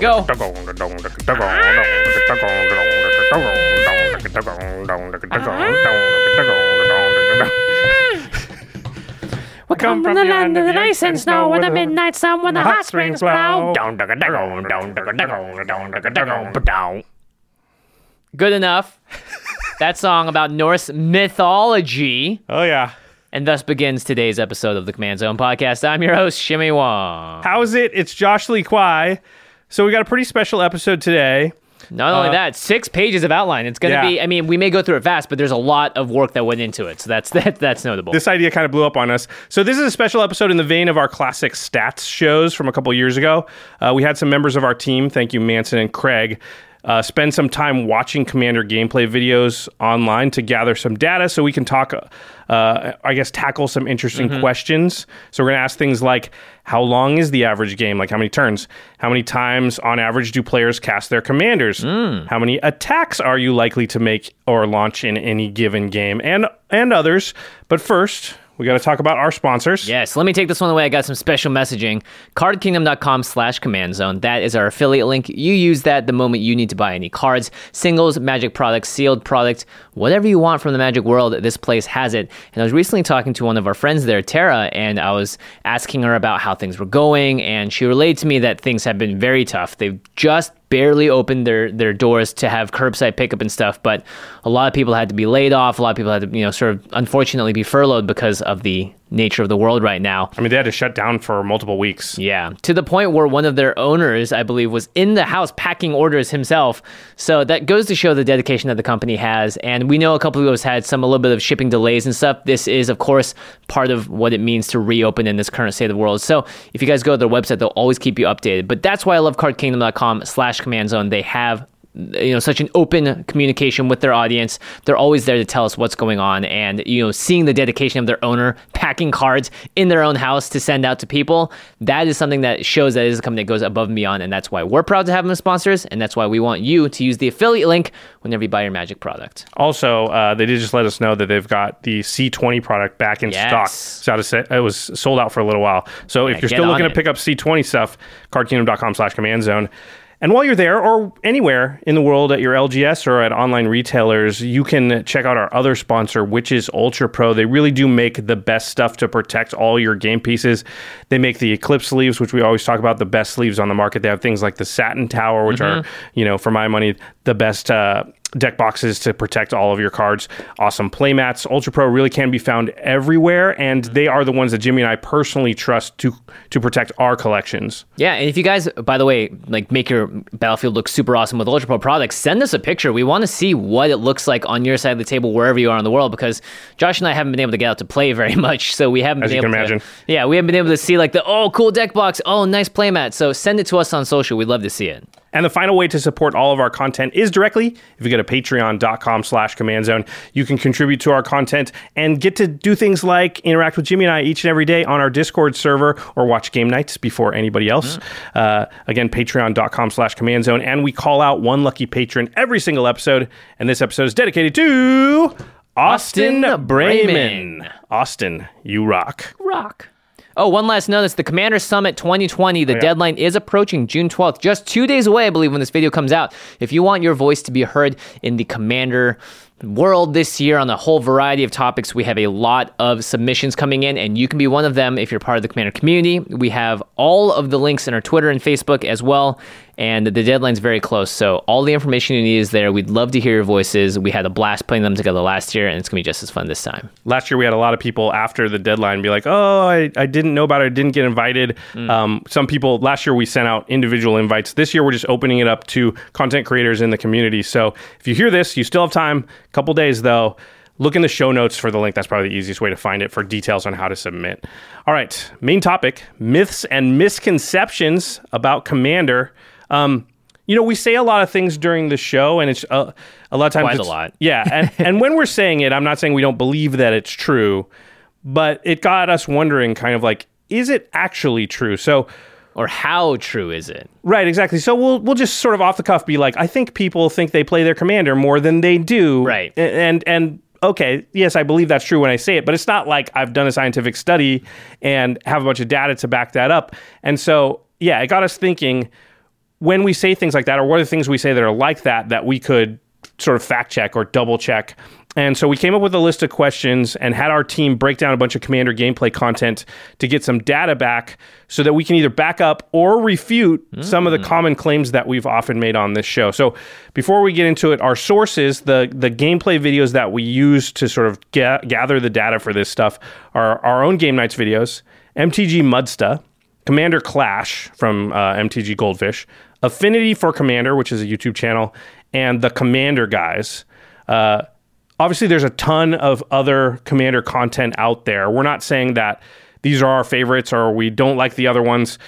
Go. We come from the land of the ice and snow, where the midnight sun, where the hot springs flow. Good enough. that song about Norse mythology. Oh yeah. And thus begins today's episode of the Command Zone podcast. I'm your host, Jimmy Wong. How's it? It's Josh Lee Kwai. So we got a pretty special episode today. Not only Uh, that, six pages of outline. It's going to Yeah. be. I mean, we may go through it fast, but there's a lot of work that went into it. So that's that, that's notable. This idea kind of blew up on us. So this is a special episode in the vein of our classic stats shows from a couple years ago. Uh, we had some members of our team, thank you, Manson and Craig, uh, spend some time watching Commander gameplay videos online to gather some data so we can talk, uh, I guess, tackle some interesting questions. So we're going to ask things like how long is the average game? Like how many turns? How many times on average do players cast their commanders? How many attacks are you likely to make or launch in any given game? And and others. But first, we got to talk about our sponsors. Yes, let me take this one away. I got some special messaging. Cardkingdom.com slash command zone. That is our affiliate link. You use that the moment you need to buy any cards, singles, magic products, sealed product, whatever you want from the magic world, this place has it. And I was recently talking to one of our friends there, Tara, and I was asking her about how things were going, and she relayed to me that things have been very tough. They've just barely opened their their doors to have curbside pickup and stuff, but a lot of people had to be laid off. A lot of people had to, you know, sort of unfortunately be furloughed because of the nature of the world right now. I mean, they had to shut down for multiple weeks. Yeah, to the point where one of their owners, I believe, was in the house packing orders himself. So that goes to show the dedication that the company has. And we know a couple of those had some a little bit of shipping delays and stuff. This is, of course, part of what it means to reopen in this current state of the world. So if you guys go to their website, they'll always keep you updated. But that's why I love CardKingdom.com slash command zone. They have you know such an open communication with their audience they're always there to tell us what's going on and you know seeing the dedication of their owner packing cards in their own house to send out to people that is something that shows that it is a company that goes above and beyond and that's why we're proud to have them as sponsors and that's why we want you to use the affiliate link whenever you buy your magic product Also, uh, they did just let us know that they've got the C20 product back in Yes. stock. So of se- it was sold out for a little while. So Yeah, if you're still looking it. to pick up C20 stuff, cardkingdom.com slash command zone. And while you're there or anywhere in the world at your LGS or at online retailers, you can check out our other sponsor, which is Ultra Pro. They really do make the best stuff to protect all your game pieces. They make the Eclipse sleeves, which we always talk about, the best sleeves on the market. They have things like the Satin Tower, which are, you know, for my money, the best uh, deck boxes to protect all of your cards. Awesome playmats. Ultra Pro really can be found everywhere, and they are the ones that Jimmy and I personally trust to to protect our collections. Yeah, and if you guys, by the way, like make your battlefield look super awesome with Ultra Pro products, send us a picture. We want to see what it looks like on your side of the table wherever you are in the world because Josh and I haven't been able to get out to play very much, so we haven't As been you able can to. imagine. Yeah, we haven't been able to see like the oh cool deck box, oh nice playmat. So send it to us on social. We'd love to see it. And the final way to support all of our content is directly if you go to patreon.com slash command zone. You can contribute to our content and get to do things like interact with Jimmy and I each and every day on our Discord server or watch game nights before anybody else. Uh, again, patreon.com slash command zone. And we call out one lucky patron every single episode. And this episode is dedicated to Austin, Austin Bremen. Bremen. Austin, you rock. Rock. Oh, one last notice. The Commander Summit 2020, the oh, yeah. deadline is approaching June 12th, just two days away, I believe, when this video comes out. If you want your voice to be heard in the Commander world this year on a whole variety of topics, we have a lot of submissions coming in, and you can be one of them if you're part of the Commander community. We have all of the links in our Twitter and Facebook as well, and the deadline's very close. So all the information you need is there. We'd love to hear your voices. We had a blast putting them together last year, and it's going to be just as fun this time. last year we had a lot of people after the deadline be like, "Oh, I, I didn't know about it. I didn't get invited." Um, some people last year we sent out individual invites. This year we're just opening it up to content creators in the community. So if you hear this, you still have time. A couple days though. Look in the show notes for the link. That's probably the easiest way to find it for details on how to submit. All right, main topic: myths and misconceptions about Commander. Um, you know, we say a lot of things during the show, and it's uh, a lot of times Quite a lot. yeah, and and when we're saying it, I'm not saying we don't believe that it's true, but it got us wondering, kind of like, is it actually true? So, Or how true is it? right, exactly. So we'll we'll just sort of off the cuff be like, I think people think they play their commander more than they do, Right. And and okay, yes, I believe that's true when I say it, but it's not like I've done a scientific study and have a bunch of data to back that up. And so, yeah, it got us thinking when we say things like that, or what are the things we say that are like that that we could sort of fact check or double check. And so we came up with a list of questions and had our team break down a bunch of commander gameplay content to get some data back so that we can either back up or refute some of the common claims that we've often made on this show. So before we get into it, our sources, the the gameplay videos that we use to sort of ga- gather the data for this stuff are our own game nights videos, MTG Muddstah, Commander Clash from uh, MTG Goldfish, Affinity for Commander, which is a YouTube channel, and the Commander Guys. Uh, obviously, there's a ton of other Commander content out there. We're not saying that these are our favorites or we don't like the other ones.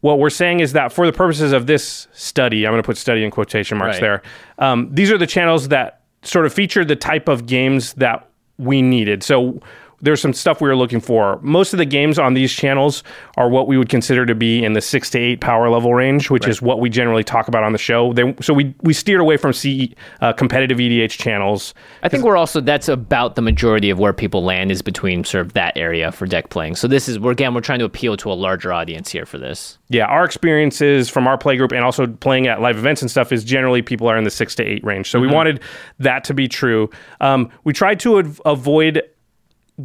What we're saying is that for the purposes of this study, I'm going to put study in quotation marks Right. there. Um, these are the channels that sort of feature the type of games that we needed. So there's some stuff we were looking for. Most of the games on these channels are what we would consider to be in the six to eight power level range, which is what we generally talk about on the show. They, so we we steered away from C, uh, competitive EDH channels. I think we're also that's about the majority of where people land is between sort of that area for deck playing. So this is we're again we're trying to appeal to a larger audience here for this. Yeah, our experiences from our playgroup and also playing at live events and stuff is generally people are in the six to eight range. So we wanted that to be true. Um, we tried to av- avoid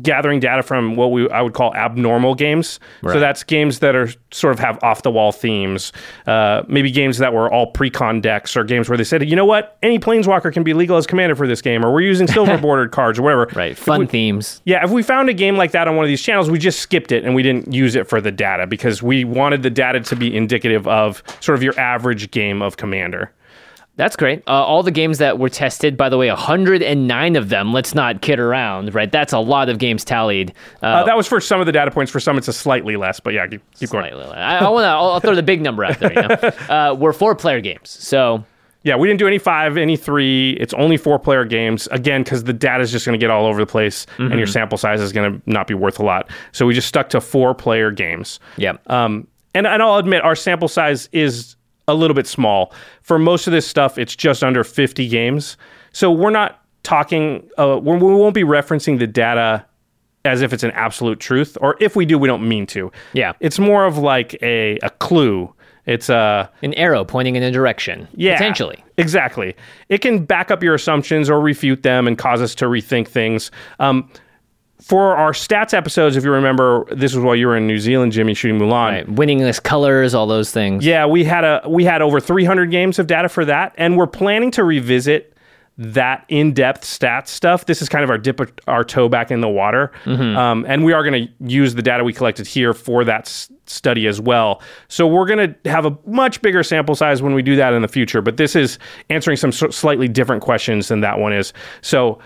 gathering data from what we I would call abnormal games. So that's games that are sort of have off the wall themes. Uh, maybe games that were all pre-con decks or games where they said, you know what, any planeswalker can be legal as commander for this game, or we're using silver bordered cards or whatever. Right. Fun themes. Yeah, if we found a game like that on one of these channels, we just skipped it and we didn't use it for the data because we wanted the data to be indicative of sort of your average game of Commander. That's great. Uh, all the games that were tested, by the way, 109 of them. Let's not kid around, right? That's a lot of games tallied. Uh, Uh, that was for some of the data points. For some, it's a slightly less, but yeah, keep, keep going. I, I want to. I'll, I'll throw the big number out there. You know? uh, we're four player games, so Yeah, we didn't do any five, any three. It's only four player games. Again, because the data is just going to get all over the place and your sample size is going to not be worth a lot. So we just stuck to four player games. yeah. Um, and, and I'll admit, our sample size is a little bit small. For most of this stuff, it's just under 50 games. So we're not talking, uh, we're, we won't be referencing the data as if it's an absolute truth, or if we do, we don't mean to. Yeah. It's more of like a, a clue. It's a. An arrow pointing in a direction. Yeah. Potentially. Exactly. It can back up your assumptions or refute them and cause us to rethink things. Um, for our stats episodes, if you remember, this was while you were in New Zealand, Jimmy, shooting Mulan. Right. Winningless colors, all those things. Yeah, we had a we had over 300 games of data for that, and we're planning to revisit that in-depth stats stuff. This is kind of our dip our toe back in the water, um, and we are going to use the data we collected here for that s- study as well. So we're going to have a much bigger sample size when we do that in the future. But this is answering some s- slightly different questions than that one is. So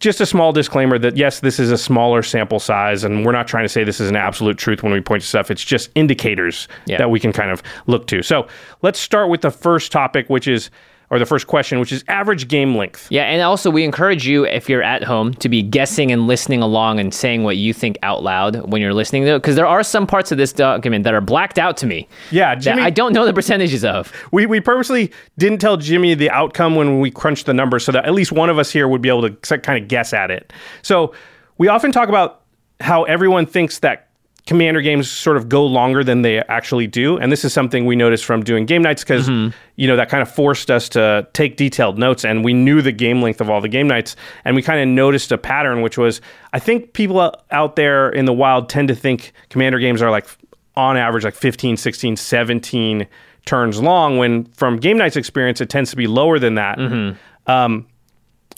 just a small disclaimer that yes, this is a smaller sample size, and we're not trying to say this is an absolute truth when we point to stuff. It's just indicators Yeah. that we can kind of look to. So let's start with the first topic, which is, or the first question, which is average game length. Yeah, and also we encourage you if you're at home to be guessing and listening along and saying what you think out loud when you're listening to it, because there are some parts of this document that are blacked out to me. Yeah, Jimmy- I don't know the percentages of. We, we purposely didn't tell Jimmy the outcome when we crunched the numbers so that at least one of us here would be able to kind of guess at it. So we often talk about how everyone thinks that commander games sort of go longer than they actually do. And this is something we noticed from doing game nights because mm-hmm. you know that kind of forced us to take detailed notes and we knew the game length of all the game nights and we kind of noticed a pattern which was i think people out there in the wild tend to think commander games are like on average like 15 16 17 turns long when from game night's experience it tends to be lower than that. Mm-hmm. Um,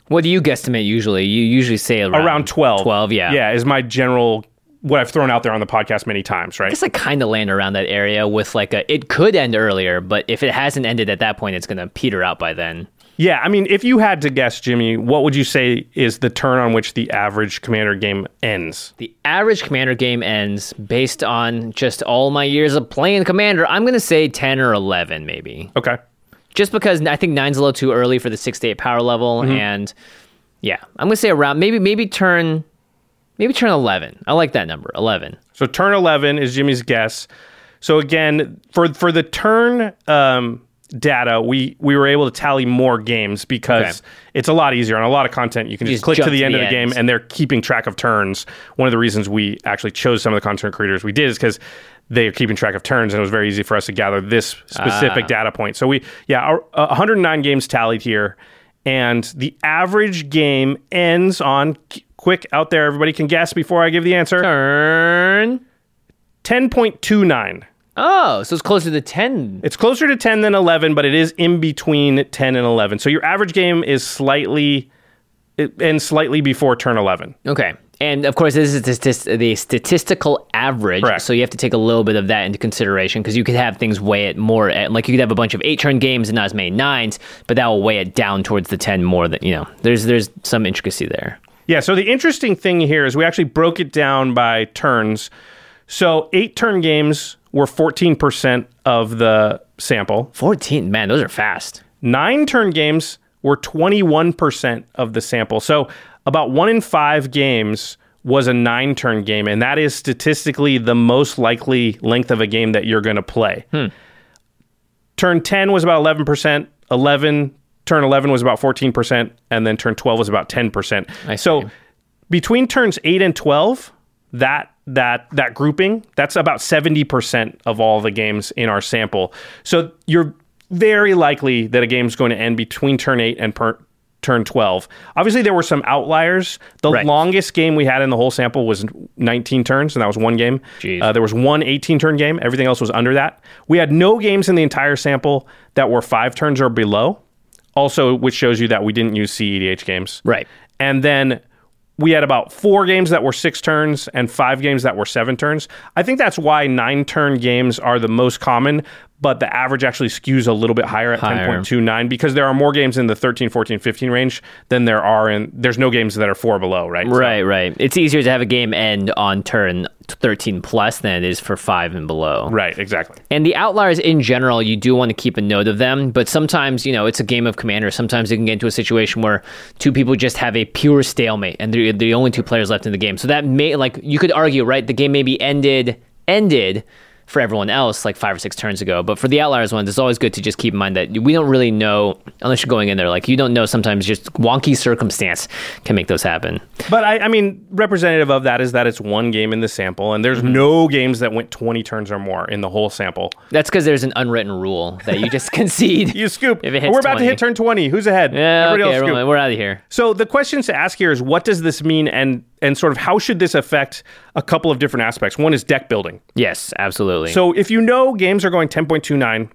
what do you guesstimate usually? You usually say around, around 12 12, yeah. yeah is my general what i've thrown out there on the podcast many times right I guess I kind of land around that area with like a, it could end earlier, but if it hasn't ended at that point, it's going to peter out by then. yeah i mean if you had to guess jimmy what would you say is the turn on which the average commander game ends The average Commander game ends based on just all my years of playing Commander. I'm going to say 10 or 11, maybe. okay Just because I think nine's a little too early for the six to eight power level, mm-hmm. and yeah, I'm gonna say around maybe maybe turn maybe turn eleven. I like that number, eleven. So turn 11 is Jimmy's guess. So again, for for the turn um, data, we we were able to tally more games because Okay. it's a lot easier on a lot of content. You can just just click to the end the of the game, and they're keeping track of turns. One of the reasons we actually chose some of the content creators we did is because they are keeping track of turns, and it was very easy for us to gather this specific Ah. data point. So we, yeah, our, uh, 109 games tallied here, and the average game ends on. Quick out there, everybody can guess before I give the answer. Turn. 10.29. Oh, so it's closer to ten. It's closer to 10 than 11, but it is in between 10 and 11. So your average game is slightly and slightly before turn 11. Okay. And of course, this is the the statistical average. Correct. So you have to take a little bit of that into consideration because you could have things weigh it more. At, like you could have a bunch of eight turn games and not as many nines, but that will weigh it down towards the 10 more than, you know, there's, there's some intricacy there. Yeah, so the interesting thing here is we actually broke it down by turns. So eight turn games were 14% of the sample. 14, man, those are fast. Nine turn games were 21% of the sample. So about one in five games was a nine turn game, and that is statistically the most likely length of a game that you're going to play. Hmm. Turn 10 was about 11%, 11 turn 11 was about 14%, and then turn 12 was about 10%. I so see. between turns 8 and 12, that that that grouping, that's about 70% of all the games in our sample. So you're very likely that a game's going to end between turn 8 and per, turn 12. Obviously there were some outliers. The Right. longest game we had in the whole sample was 19 turns and that was one game. Uh, there was one 18 turn game. Everything else was under that. We had no games in the entire sample that were 5 turns or below. Also, which shows you that we didn't use CEDH games. Right. And then we had about four games that were six turns and five games that were seven turns. I think that's why nine turn games are the most common, but the average actually skews a little bit higher at Higher. 10.29 because there are more games in the 13, 14, 15 range than there are in, there's no games that are four below, right? So- Right, right. It's easier to have a game end on turn 13 plus than it is for 5 and below. right, exactly. And the outliers in general, you do want to keep a note of them, but sometimes, you know, it's a game of commander. Sometimes you can get into a situation where two people just have a pure stalemate and they're the only two players left in the game. So that may, like, you could argue, right, the game may be ended, ended for everyone else like five or six turns ago. But for the outliers ones, it's always good to just keep in mind that we don't really know, unless you're going in there, like, you don't know sometimes just wonky circumstance can make those happen. But I, I mean, representative of that is that it's one game in the sample, and there's mm-hmm. no games that went 20 turns or more in the whole sample. That's because there's an unwritten rule that you just concede. You scoop. If it hits We're about 20. to hit turn 20. Who's ahead? Yeah, Everybody okay, else scoop. we're out of here. So the questions to ask here is what does this mean and and sort of how should this affect a couple of different aspects. One is deck building. Yes, absolutely. So if you know games are going 10.29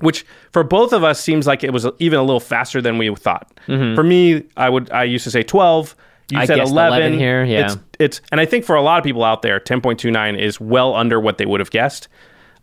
which for both of us seems like it was even a little faster than we thought. For me, I would I used to say 12. You Mm-hmm. I said 11. 11 here, yeah. It's it's and I think for a lot of people out there 10.29 is well under what they would have guessed.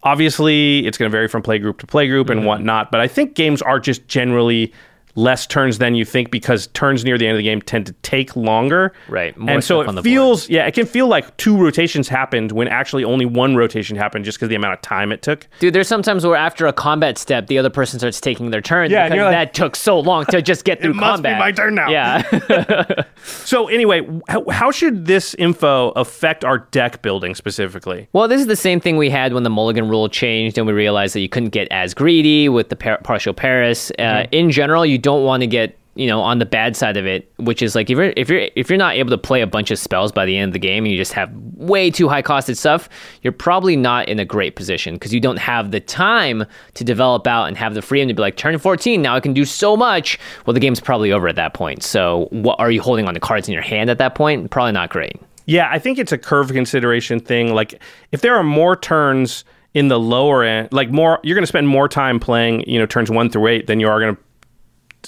Obviously, it's going to vary from play group to play group Mm-hmm. and whatnot, but I think games are just generally less turns than you think because turns near the end of the game tend to take longer. Right. More and so stuff on the it board. feels, yeah, it can feel like two rotations happened when actually only one rotation happened just because the amount of time it took. Dude, there's sometimes where after a combat step, the other person starts taking their turn Yeah, because like, that took so long to just get through must be combat. my turn now. Yeah. So anyway, how, how should this info affect our deck building specifically? well, this is the same thing we had when the mulligan rule changed and we realized that you couldn't get as greedy with the par- partial Paris. Uh, Mm-hmm. In general, you don't want to get you know on the bad side of it which is like if you're if you're if you're not able to play a bunch of spells by the end of the game and you just have way too high costed stuff you're probably not in a great position because you don't have the time to develop out and have the freedom to be like turn 14 now i can do so much. Well the game's probably over at that point. So what are you holding on the cards in your hand at that point? Probably not great. Yeah, I think it's a curve consideration thing. Like if there are more turns in the lower end, like more, you're going to spend more time playing, you know, turns one through eight than you are going to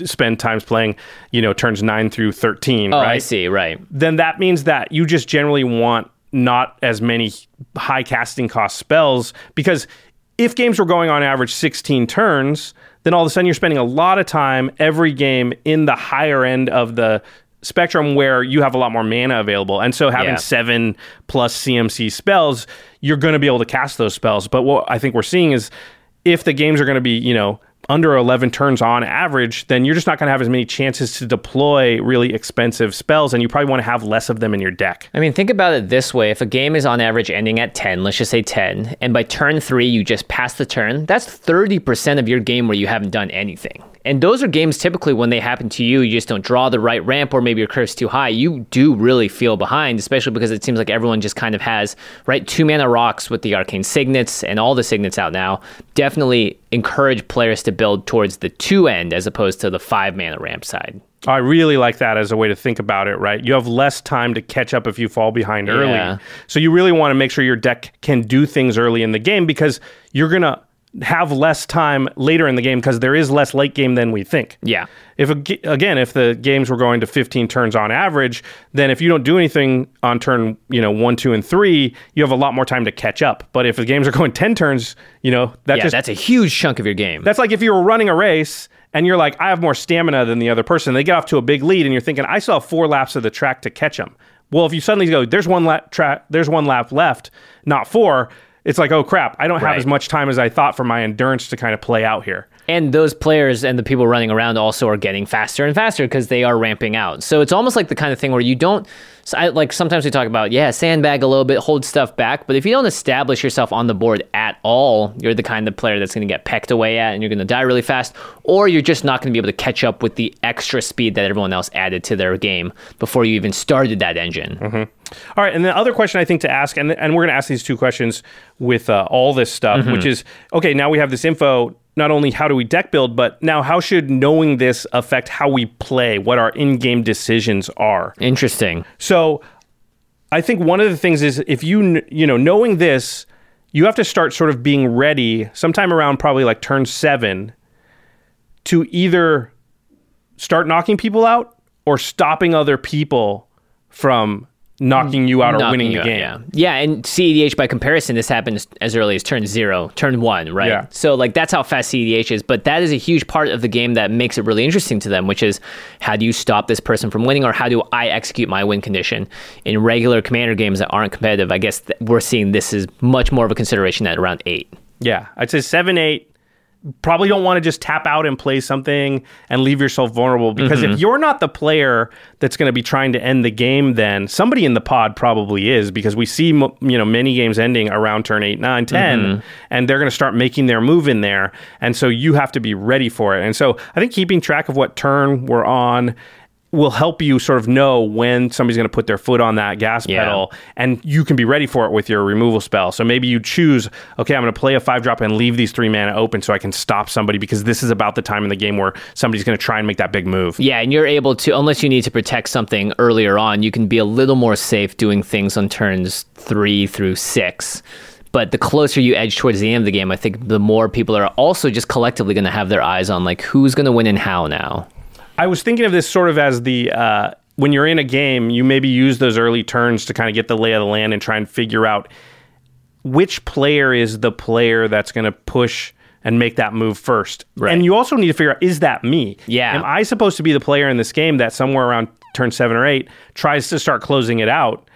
spend times playing, you know, turns nine through 13, oh right? i see right Then that means that you just generally want not as many high casting cost spells because if games were going on average 16 turns, then all of a sudden you're spending a lot of time every game in the higher end of the spectrum where you have a lot more mana available. And so having Yeah. seven plus CMC spells, you're going to be able to cast those spells. But what I think we're seeing is if the games are going to be, you know, under 11 turns on average, then you're just not going to have as many chances to deploy really expensive spells, and you probably want to have less of them in your deck. I mean, think about it this way. If a game is on average ending at 10, let's just say 10, and by turn three, you just pass the turn, that's 30% of your game where you haven't done anything. And those are games typically when they happen to you, you just don't draw the right ramp or maybe your curve's too high. You do really feel behind, especially because it seems like everyone just kind of has, right, two mana rocks with the arcane signets and all the signets out now. Definitely encourage players to build towards the two end as opposed to the five mana ramp side. I really like that as a way to think about it, right? You have less time to catch up if you fall behind Yeah. early. So you really want to make sure your deck can do things early in the game because you're going to have less time later in the game because there is less late game than we think. Yeah. If again, if the games were going to 15 turns on average, then if you don't do anything on turn, you know, 1, 2 and 3, you have a lot more time to catch up. But if the games are going 10 turns, you know, that Yeah, just that's a huge chunk of your game. that's like if you were running a race and you're like, I have more stamina than the other person. They get off to a big lead, and you're thinking, I still have four laps of the track to catch them. Well, if you suddenly go, there's one lap track, there's one lap left, not four. It's like, oh crap, I don't have Right. as much time as I thought for my endurance to kind of play out here. And those players and the people running around also are getting faster and faster because they are ramping out. So it's almost like the kind of thing where you don't, so I, like sometimes we talk about, yeah, sandbag a little bit, hold stuff back. But if you don't establish yourself on the board at all, you're the kind of player that's going to get pecked away at and you're going to die really fast. Or you're just not going to be able to catch up with the extra speed that everyone else added to their game before you even started that engine. All right, and the other question I think to ask, and and we're going to ask these two questions with uh, all this stuff, Mm-hmm. which is okay. Now we have this info. Not only how do we deck build, but now how should knowing this affect how we play, what our in-game decisions are? Interesting. So I think one of the things is if you you know knowing this, you have to start sort of being ready sometime around probably like turn 7 to either start knocking people out or stopping other people from knocking you out or Knocking winning the out, game. Yeah, yeah, and CEDH by comparison, this happens as early as turn zero, turn one, right? Yeah. So like that's how fast CEDH is, but that is a huge part of the game that makes it really interesting to them, which is how do you stop this person from winning, or how do I execute my win condition in regular commander games that aren't competitive? I guess th- we're seeing this is much more of a consideration at around eight. Yeah, I'd say seven, eight. Probably don't want to just tap out and play something and leave yourself vulnerable because Mm-hmm. if you're not the player that's going to be trying to end the game, then somebody in the pod probably is because we see you know many games ending around turn 8, 9, 10 Mm-hmm. and they're going to start making their move in there, and so you have to be ready for it. And so I think keeping track of what turn we're on will help you sort of know when somebody's going to put their foot on that gas Yeah. pedal and you can be ready for it with your removal spell. So maybe you choose, okay, I'm going to play a five drop and leave these three mana open so I can stop somebody because this is about the time in the game where somebody's going to try and make that big move. Yeah, and you're able to, unless you need to protect something earlier on, you can be a little more safe doing things on turns three through six. But the closer you edge towards the end of the game, I think the more people are also just collectively going to have their eyes on like who's going to win and how now. I was thinking of this sort of as the uh, when you're in a game, you maybe use those early turns to kind of get the lay of the land and try and figure out which player is the player that's going to push and make that move first. Right. And you also need to figure out is that me? Yeah. Am I supposed to be the player in this game that somewhere around turn seven or eight tries to start closing it out?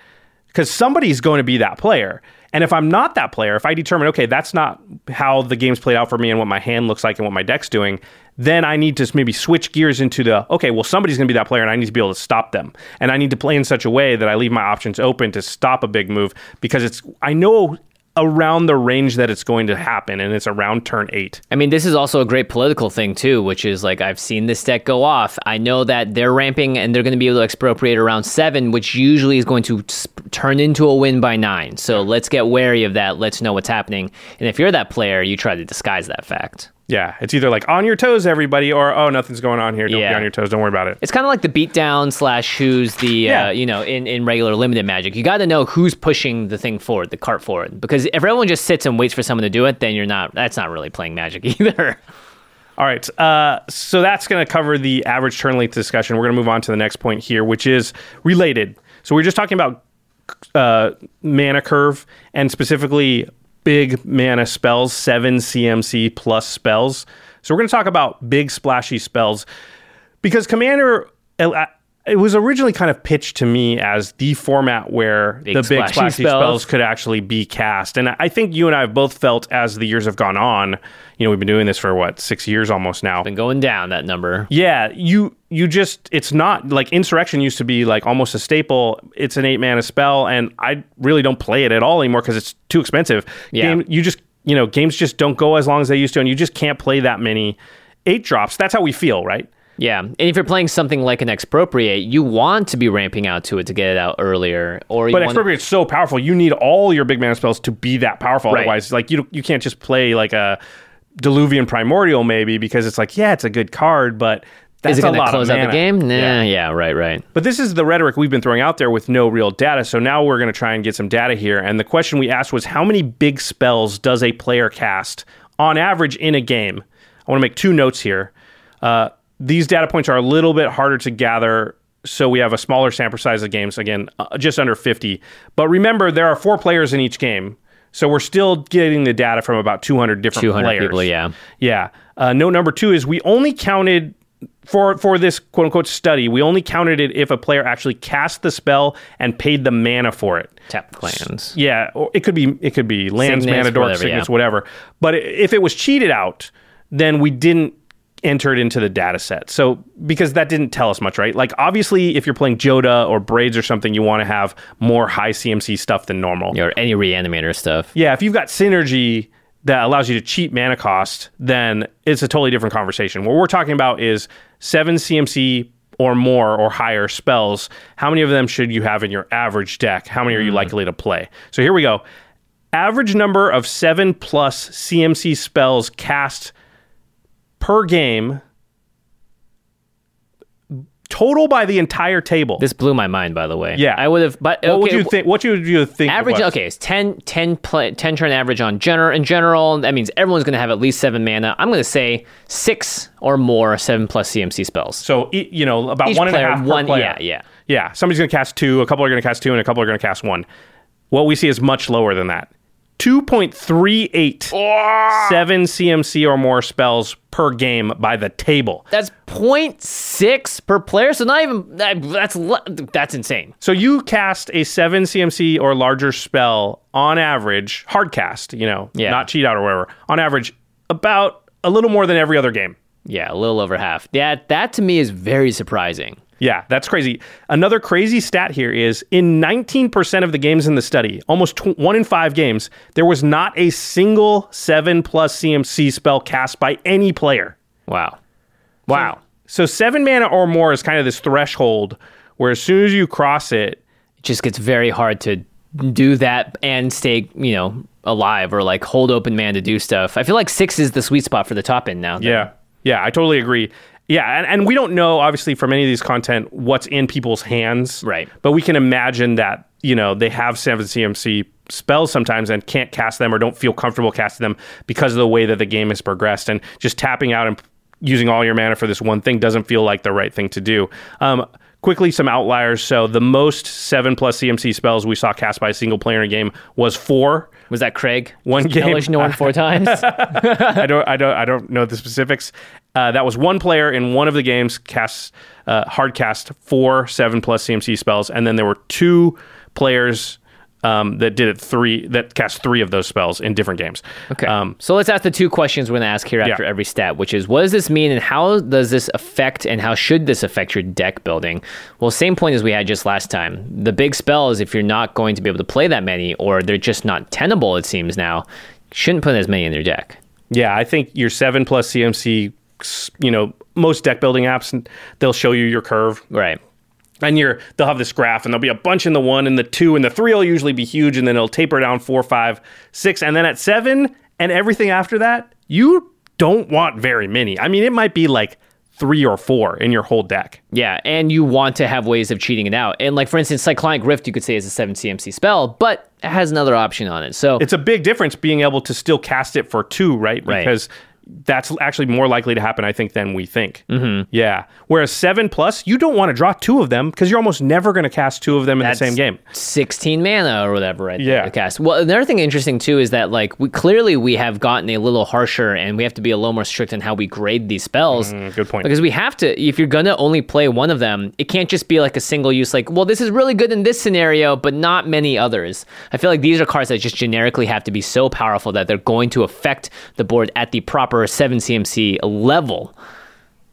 Because somebody's going to be that player. And if I'm not that player, if I determine, okay, that's not how the game's played out for me and what my hand looks like and what my deck's doing, then I need to maybe switch gears into the, okay, well, somebody's going to be that player and I need to be able to stop them. And I need to play in such a way that I leave my options open to stop a big move because it's, I know around the range that it's going to happen and it's around turn eight. I mean, this is also a great political thing too, which is like I've seen this deck go off. I know that they're ramping and they're going to be able to expropriate around seven, which usually is going to sp- turn into a win by nine. So let's get wary of that. Let's know what's happening. And if you're that player, you try to disguise that fact. Yeah, it's either like on your toes, everybody, or oh, nothing's going on here. Don't Yeah. be on your toes. Don't worry about it. It's kind of like the beatdown slash who's the Yeah. uh, you know in, in regular limited magic. You got to know who's pushing the thing forward, the cart forward. Because if everyone just sits and waits for someone to do it, then you're not. That's not really playing magic either. All right. Uh, so that's going to cover the average turn length discussion. We're going to move on to the next point here, which is related. So we are just talking about uh, mana curve and specifically big mana spells, seven CMC plus spells. So we're going to talk about big splashy spells because Commander. Uh, It was originally kind of pitched to me as the format where Big the big splashy spells. spells could actually be cast. And I think you and I have both felt as the years have gone on, you know, we've been doing this for what, six years almost now. Been going down that number. Yeah, you you just it's not like insurrection used to be like almost a staple. It's an eight mana spell, and I really don't play it at all anymore because it's too expensive. Yeah. Game, you just you know games just don't go as long as they used to, and you just can't play that many eight drops. That's how we feel, right? Yeah, and if you're playing something like an expropriate, you want to be ramping out to it to get it out earlier, or you But expropriate's so powerful. You need all your big mana spells to be that powerful. Right. Otherwise, like you you can't just play like a Diluvian Primordial maybe because it's like yeah, it's a good card, but that's is it a going to lot close of out the game? Nah, Yeah. yeah. right, right. But this is the rhetoric we've been throwing out there with no real data. So now we're going to try and get some data here. And the question we asked was how many big spells does a player cast on average in a game? I want to make two notes here. Uh, these data points are a little bit harder to gather. So we have a smaller sample size of games, again, uh, just under 50. But remember, there are four players in each game. So we're still getting the data from about 200 different 200 players. people, yeah. Yeah. Uh, note number two is we only counted for for this quote unquote study. We only counted it if a player actually cast the spell and paid the mana for it. Tap clans. Yeah, or it could be it could be lands, Signets, mana, dork, whatever, signets, yeah. whatever. But if it was cheated out, then we didn't enter it into the data set. So because that didn't tell us much, right? Like obviously, if you're playing Jodah or Braids or something, you want to have more high CMC stuff than normal. Or any reanimator stuff. Yeah, if you've got synergy that allows you to cheat mana cost, then it's a totally different conversation. What we're talking about is seven CMC or more or higher spells. How many of them should you have in your average deck? How many are you hmm. likely to play? So here we go. Average number of seven plus CMC spells cast per game. Total by the entire table. This blew my mind, by the way. Yeah. I would have. But what would you think? What would you think? Average, okay, it's 10, 10, play, 10 turn average on general. In general, that means everyone's going to have at least seven mana. I'm going to say six or more seven plus CMC spells. So you know about Each one and a player, half per one- player. yeah, yeah. yeah. Somebody's going to cast two. A couple are going to cast two, and a couple are going to cast one. What we see is much lower than that. Two point three eight ah! seven CMC or more spells per game by the table. That's 0.6 per player. So not even that, that's that's insane. So you cast a seven CMC or larger spell on average, hard cast, you know, Yeah. not cheat out or whatever. On average, about a little more than every other game. Yeah, a little over half. Yeah, that to me is very surprising. Yeah, that's crazy. Another crazy stat here is in 19% of the games in the study, almost tw- one in five games, there was not a single seven plus CMC spell cast by any player. Wow. Wow. So seven mana or more is kind of this threshold where as soon as you cross it, it just gets very hard to do that and stay, you know, alive or like hold open man to do stuff. I feel like six is the sweet spot for the top end now. yeah, yeah, I totally agree. Yeah, and, and we don't know obviously from any of these content what's in people's hands, Right. But we can imagine that you know they have seven CMC spells sometimes and can't cast them or don't feel comfortable casting them because of the way that the game has progressed and just tapping out and using all your mana for this one thing doesn't feel like the right thing to do. Um, quickly, some outliers. So the most seven plus CMC spells we saw cast by a single player in a game was four. Was that Craig? One game- Elesh Norn four times. I don't, I don't, I don't know the specifics. Uh, that was one player in one of the games cast uh, hard cast four seven plus CMC spells, and then there were two players um, that did it three that cast three of those spells in different games. Okay. Um, so let's ask the two questions we're going to ask here after Yeah. every stat, which is what does this mean and how does this affect and how should this affect your deck building? Well, same point as we had just last time. The big spells, if you're not going to be able to play that many or they're just not tenable, it seems now, shouldn't put as many in your deck. Yeah, I think your seven plus CMC, you know, most deck building apps, they'll show you your curve. Right. And you're, they'll have this graph, and there'll be a bunch in the one and the two, and the three will usually be huge, and then it'll taper down four, five, six, and then at seven and everything after that, you don't want very many. I mean, it might be like three or four in your whole deck. Yeah, and you want to have ways of cheating it out. And like for instance, Cyclonic Rift you could say is a 7 CMC spell, but it has another option on it. So It's a big difference being able to still cast it for two, right? Right. That's actually more likely to happen, I think, than we think. Mm-hmm. Yeah. Whereas seven plus, you don't want to draw two of them because you're almost never going to cast two of them in That's the same game. 16 mana or whatever right there Yeah. to cast. Well, another thing interesting too is that like we clearly we have gotten a little harsher and we have to be a little more strict in how we grade these spells. Mm, good point. Because we have to if you're going to only play one of them, it can't just be like a single use like, well, this is really good in this scenario, but not many others. I feel like these are cards that just generically have to be so powerful that they're going to affect the board at the proper 7 CMC level.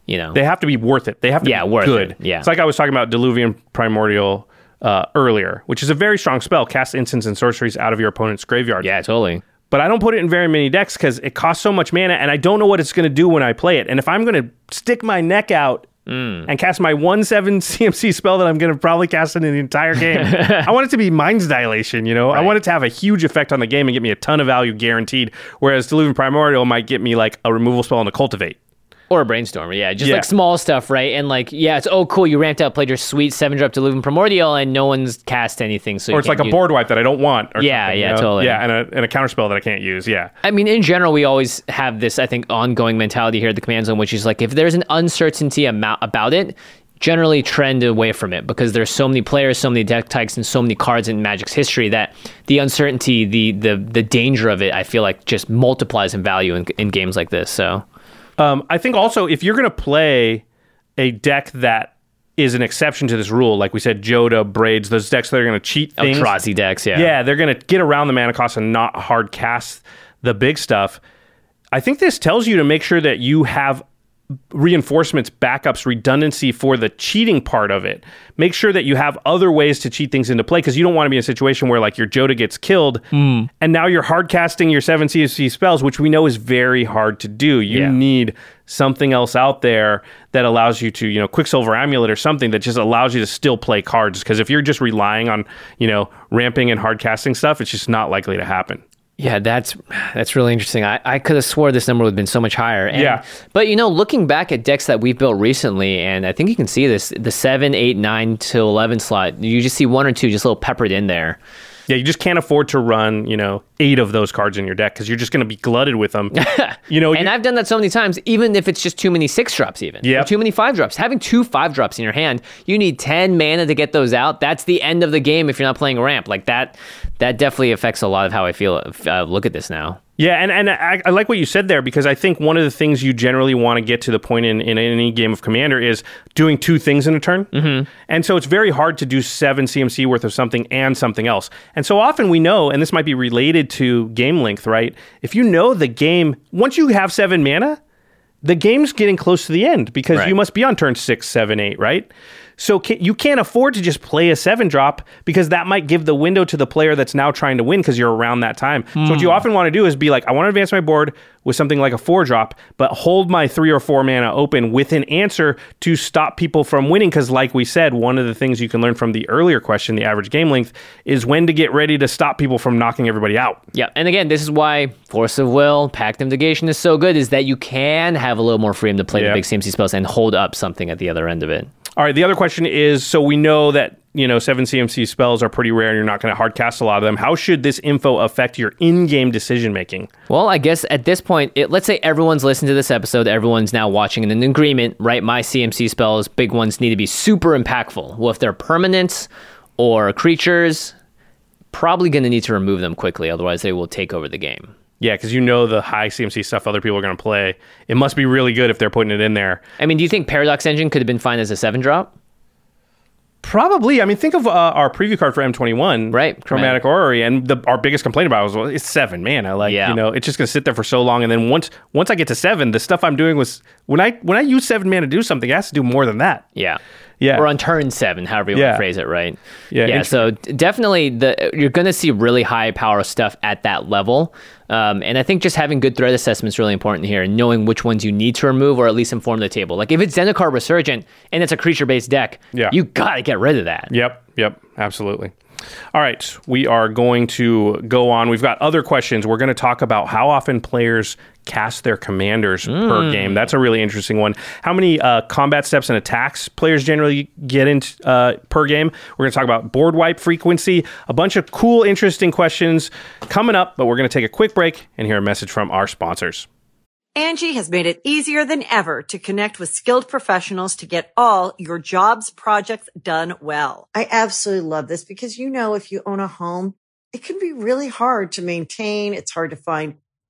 You know. They have to be worth it. They have to Yeah, be worth good. it. Yeah. It's like I was talking about Diluvian Primordial uh, earlier, which is a very strong spell. Cast instants and sorceries out of your opponent's graveyard. yeah, totally. But I don't put it in very many decks because it costs so much mana, and I don't know what it's going to do when I play it. And if I'm going to stick my neck out Mm. and cast my one seven CMC spell that I'm going to probably cast in the entire game, I want it to be Mind's Dilation. You know, I want it to have a huge effect on the game and get me a ton of value guaranteed. Whereas Diluvian Primordial might get me like a removal spell and a Cultivate. Or a brainstormer, yeah. Just Yeah. like small stuff, right? And like, yeah, it's oh cool, you ramped up, played your sweet seven drop Diluvian Primordial, and no one's cast anything. So Or it's like can't a board wipe that I don't want. Or Yeah, yeah, you know? totally. Yeah, and a, and a counter spell that I can't use. Yeah. I mean, in general, we always have this, I think, ongoing mentality here at the command zone, which is like if there's an uncertainty amount about it, generally trend away from it because there's so many players, so many deck types, and so many cards in Magic's history that the uncertainty, the the the danger of it, I feel like just multiplies in value in, in games like this. So Um, I think also if you're going to play a deck that is an exception to this rule, like we said, Jodah, Braids, those decks that are going to cheat things. Eldrazi decks, yeah, Yeah, they're going to get around the mana cost and not hard cast the big stuff. I think this tells you to make sure that you have reinforcements, backups, redundancy for the cheating part of it. Make sure that you have other ways to cheat things into play because you don't want to be in a situation where like your Jodah gets killed Hmm. and now you're hard casting your seven CMC spells, which we know is very hard to do. You Yeah. need something else out there that allows you to, you know, Quicksilver Amulet or something that just allows you to still play cards. Because if you're just relying on, you know, ramping and hard casting stuff, it's just not likely to happen. Yeah, that's that's really interesting. I, I could have swore this number would have been so much higher. And- Yeah. But you know, looking back at decks that we've built recently, and I think you can see this the seven, eight, nine to eleven slot, you just see one or two just a little peppered in there. Yeah, you just can't afford to run, you know, eight of those cards in your deck because you're just going to be glutted with them. you know, And I've done that so many times, even if it's just too many six drops, even. Or too many five drops. Having two five drops in your hand, you need 10 mana to get those out. That's the end of the game if you're not playing ramp. Like that, that definitely affects a lot of how I feel. Uh, look at this now. Yeah, and, and I, I like what you said there because I think one of the things you generally want to get to the point in, in any game of Commander is doing two things in a turn. Mm-hmm. And so it's very hard to do seven CMC worth of something and something else. And so often we know, and this might be related to game length, right? If you know the game, once you have seven mana, the game's getting close to the end because Right. you must be on turn six, seven, eight, right? So ca you can't afford to just play a seven drop because that might give the window to the player that's now trying to win because you're around that time. So what you Hmm. often want to do is be like, I want to advance my board with something like a four drop, but hold my three or four mana open with an answer to stop people from winning. Because like we said, one of the things you can learn from the earlier question, the average game length, is when to get ready to stop people from knocking everybody out. Yeah, and again, this is why Force of Will, Pact of Negation is so good, is that you can have a little more freedom to play Yeah. the big CMC spells and hold up something at the other end of it. All right. The other question is: so we know that you know seven CMC spells are pretty rare, and you're not going to hard cast a lot of them. How should this info affect your in-game decision making? Well, I guess at this point, it, let's say everyone's listened to this episode, everyone's now watching in agreement, right? My CMC spells, big ones, need to be super impactful. Well, if they're permanents or creatures, probably going to need to remove them quickly, otherwise they will take over the game. Yeah, because you know the high CMC stuff other people are going to play. It must be really good if they're putting it in there. I mean, do you think Paradox Engine could have been fine as a seven drop? Probably. I mean, think of uh, our preview card for M21, Right, Chromatic Orrery, and the, our biggest complaint about it was well, it's seven. Man, I like Yeah. you know it's just going to sit there for so long, and then once once I get to seven, the stuff I'm doing was when I when I use seven mana to do something, it has to do more than that. Yeah. Yeah. Or on turn seven, however you want to phrase it, right? Yeah, Yeah. So definitely, the you're going to see really high power stuff at that level, um, and I think just having good threat assessment is really important here, and knowing which ones you need to remove or at least inform the table. Like if it's Zendikar Resurgent and it's a creature based deck, Yeah. you got to get rid of that. Yep, yep, absolutely. All right, we are going to go on. We've got other questions. We're going to talk about how often players cast their commanders per game. That's a really interesting one. How many uh, combat steps and attacks players generally get in uh, per game? We're going to talk about board wipe frequency. A bunch of cool, interesting questions coming up, but we're going to take a quick break and hear a message from our sponsors. Angi has made it easier than ever to connect with skilled professionals to get all your jobs projects done well. I absolutely love this because, you know, if you own a home, it can be really hard to maintain. It's hard to find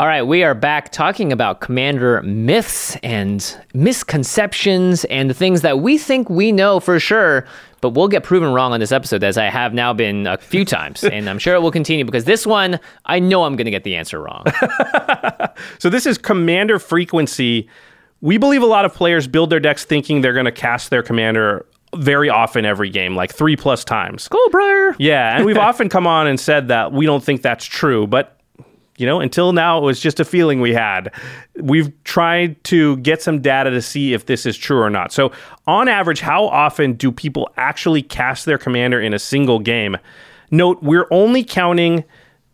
All right, we are back talking about commander myths and misconceptions and the things that we think we know for sure, but we'll get proven wrong on this episode, as I have now been a few times. and I'm sure it will continue because this one, I know I'm going to get the answer wrong. So this is commander frequency. We believe a lot of players build their decks thinking they're going to cast their commander very often every game, like three plus times. Goldbriar. Yeah, and we've often come on and said that we don't think that's true, but you know, until now it was just a feeling we had. We've tried to get some data to see if this is true or not. So, on average, how often do people actually cast their commander in a single game? Note, we're only counting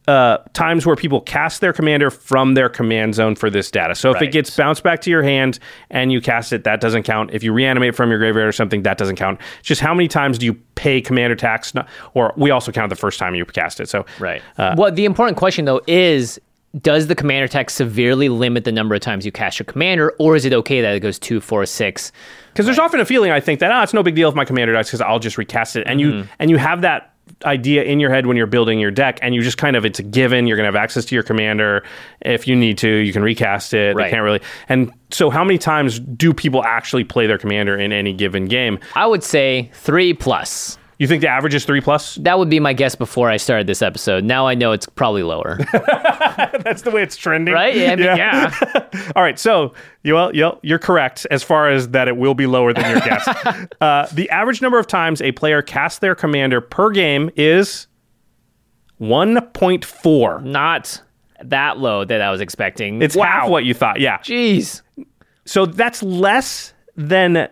uh, times where people cast their commander from their command zone for this data. So if it gets bounced back to your hand and you cast it, that doesn't count. If you reanimate from your graveyard or something, that doesn't count. It's just how many times do you pay commander tax? Or we also count the first time you cast it. So Right. uh, well, the important question though is does the commander tax severely limit the number of times you cast your commander, or is it okay that it goes two, four, six? because there's often a feeling I think that ah, it's no big deal if my commander dies because I'll just recast it, and Mm-hmm. you and you have that idea in your head when you're building your deck, and you just kind of it's a given. You're gonna have access to your commander if you need to. You can recast it. They can't really. And so, how many times do people actually play their commander in any given game? I would say three plus. You think the average is three plus? That would be my guess before I started this episode. Now I know it's probably lower, That's the way it's trending, right? Yeah, I mean, yeah. All right, so you well, you- you're correct as far as that it will be lower than your guess. uh, the average number of times a player casts their commander per game is 1.4. Not that low that I was expecting. It's wow. half what you thought. Yeah. Jeez. So that's less than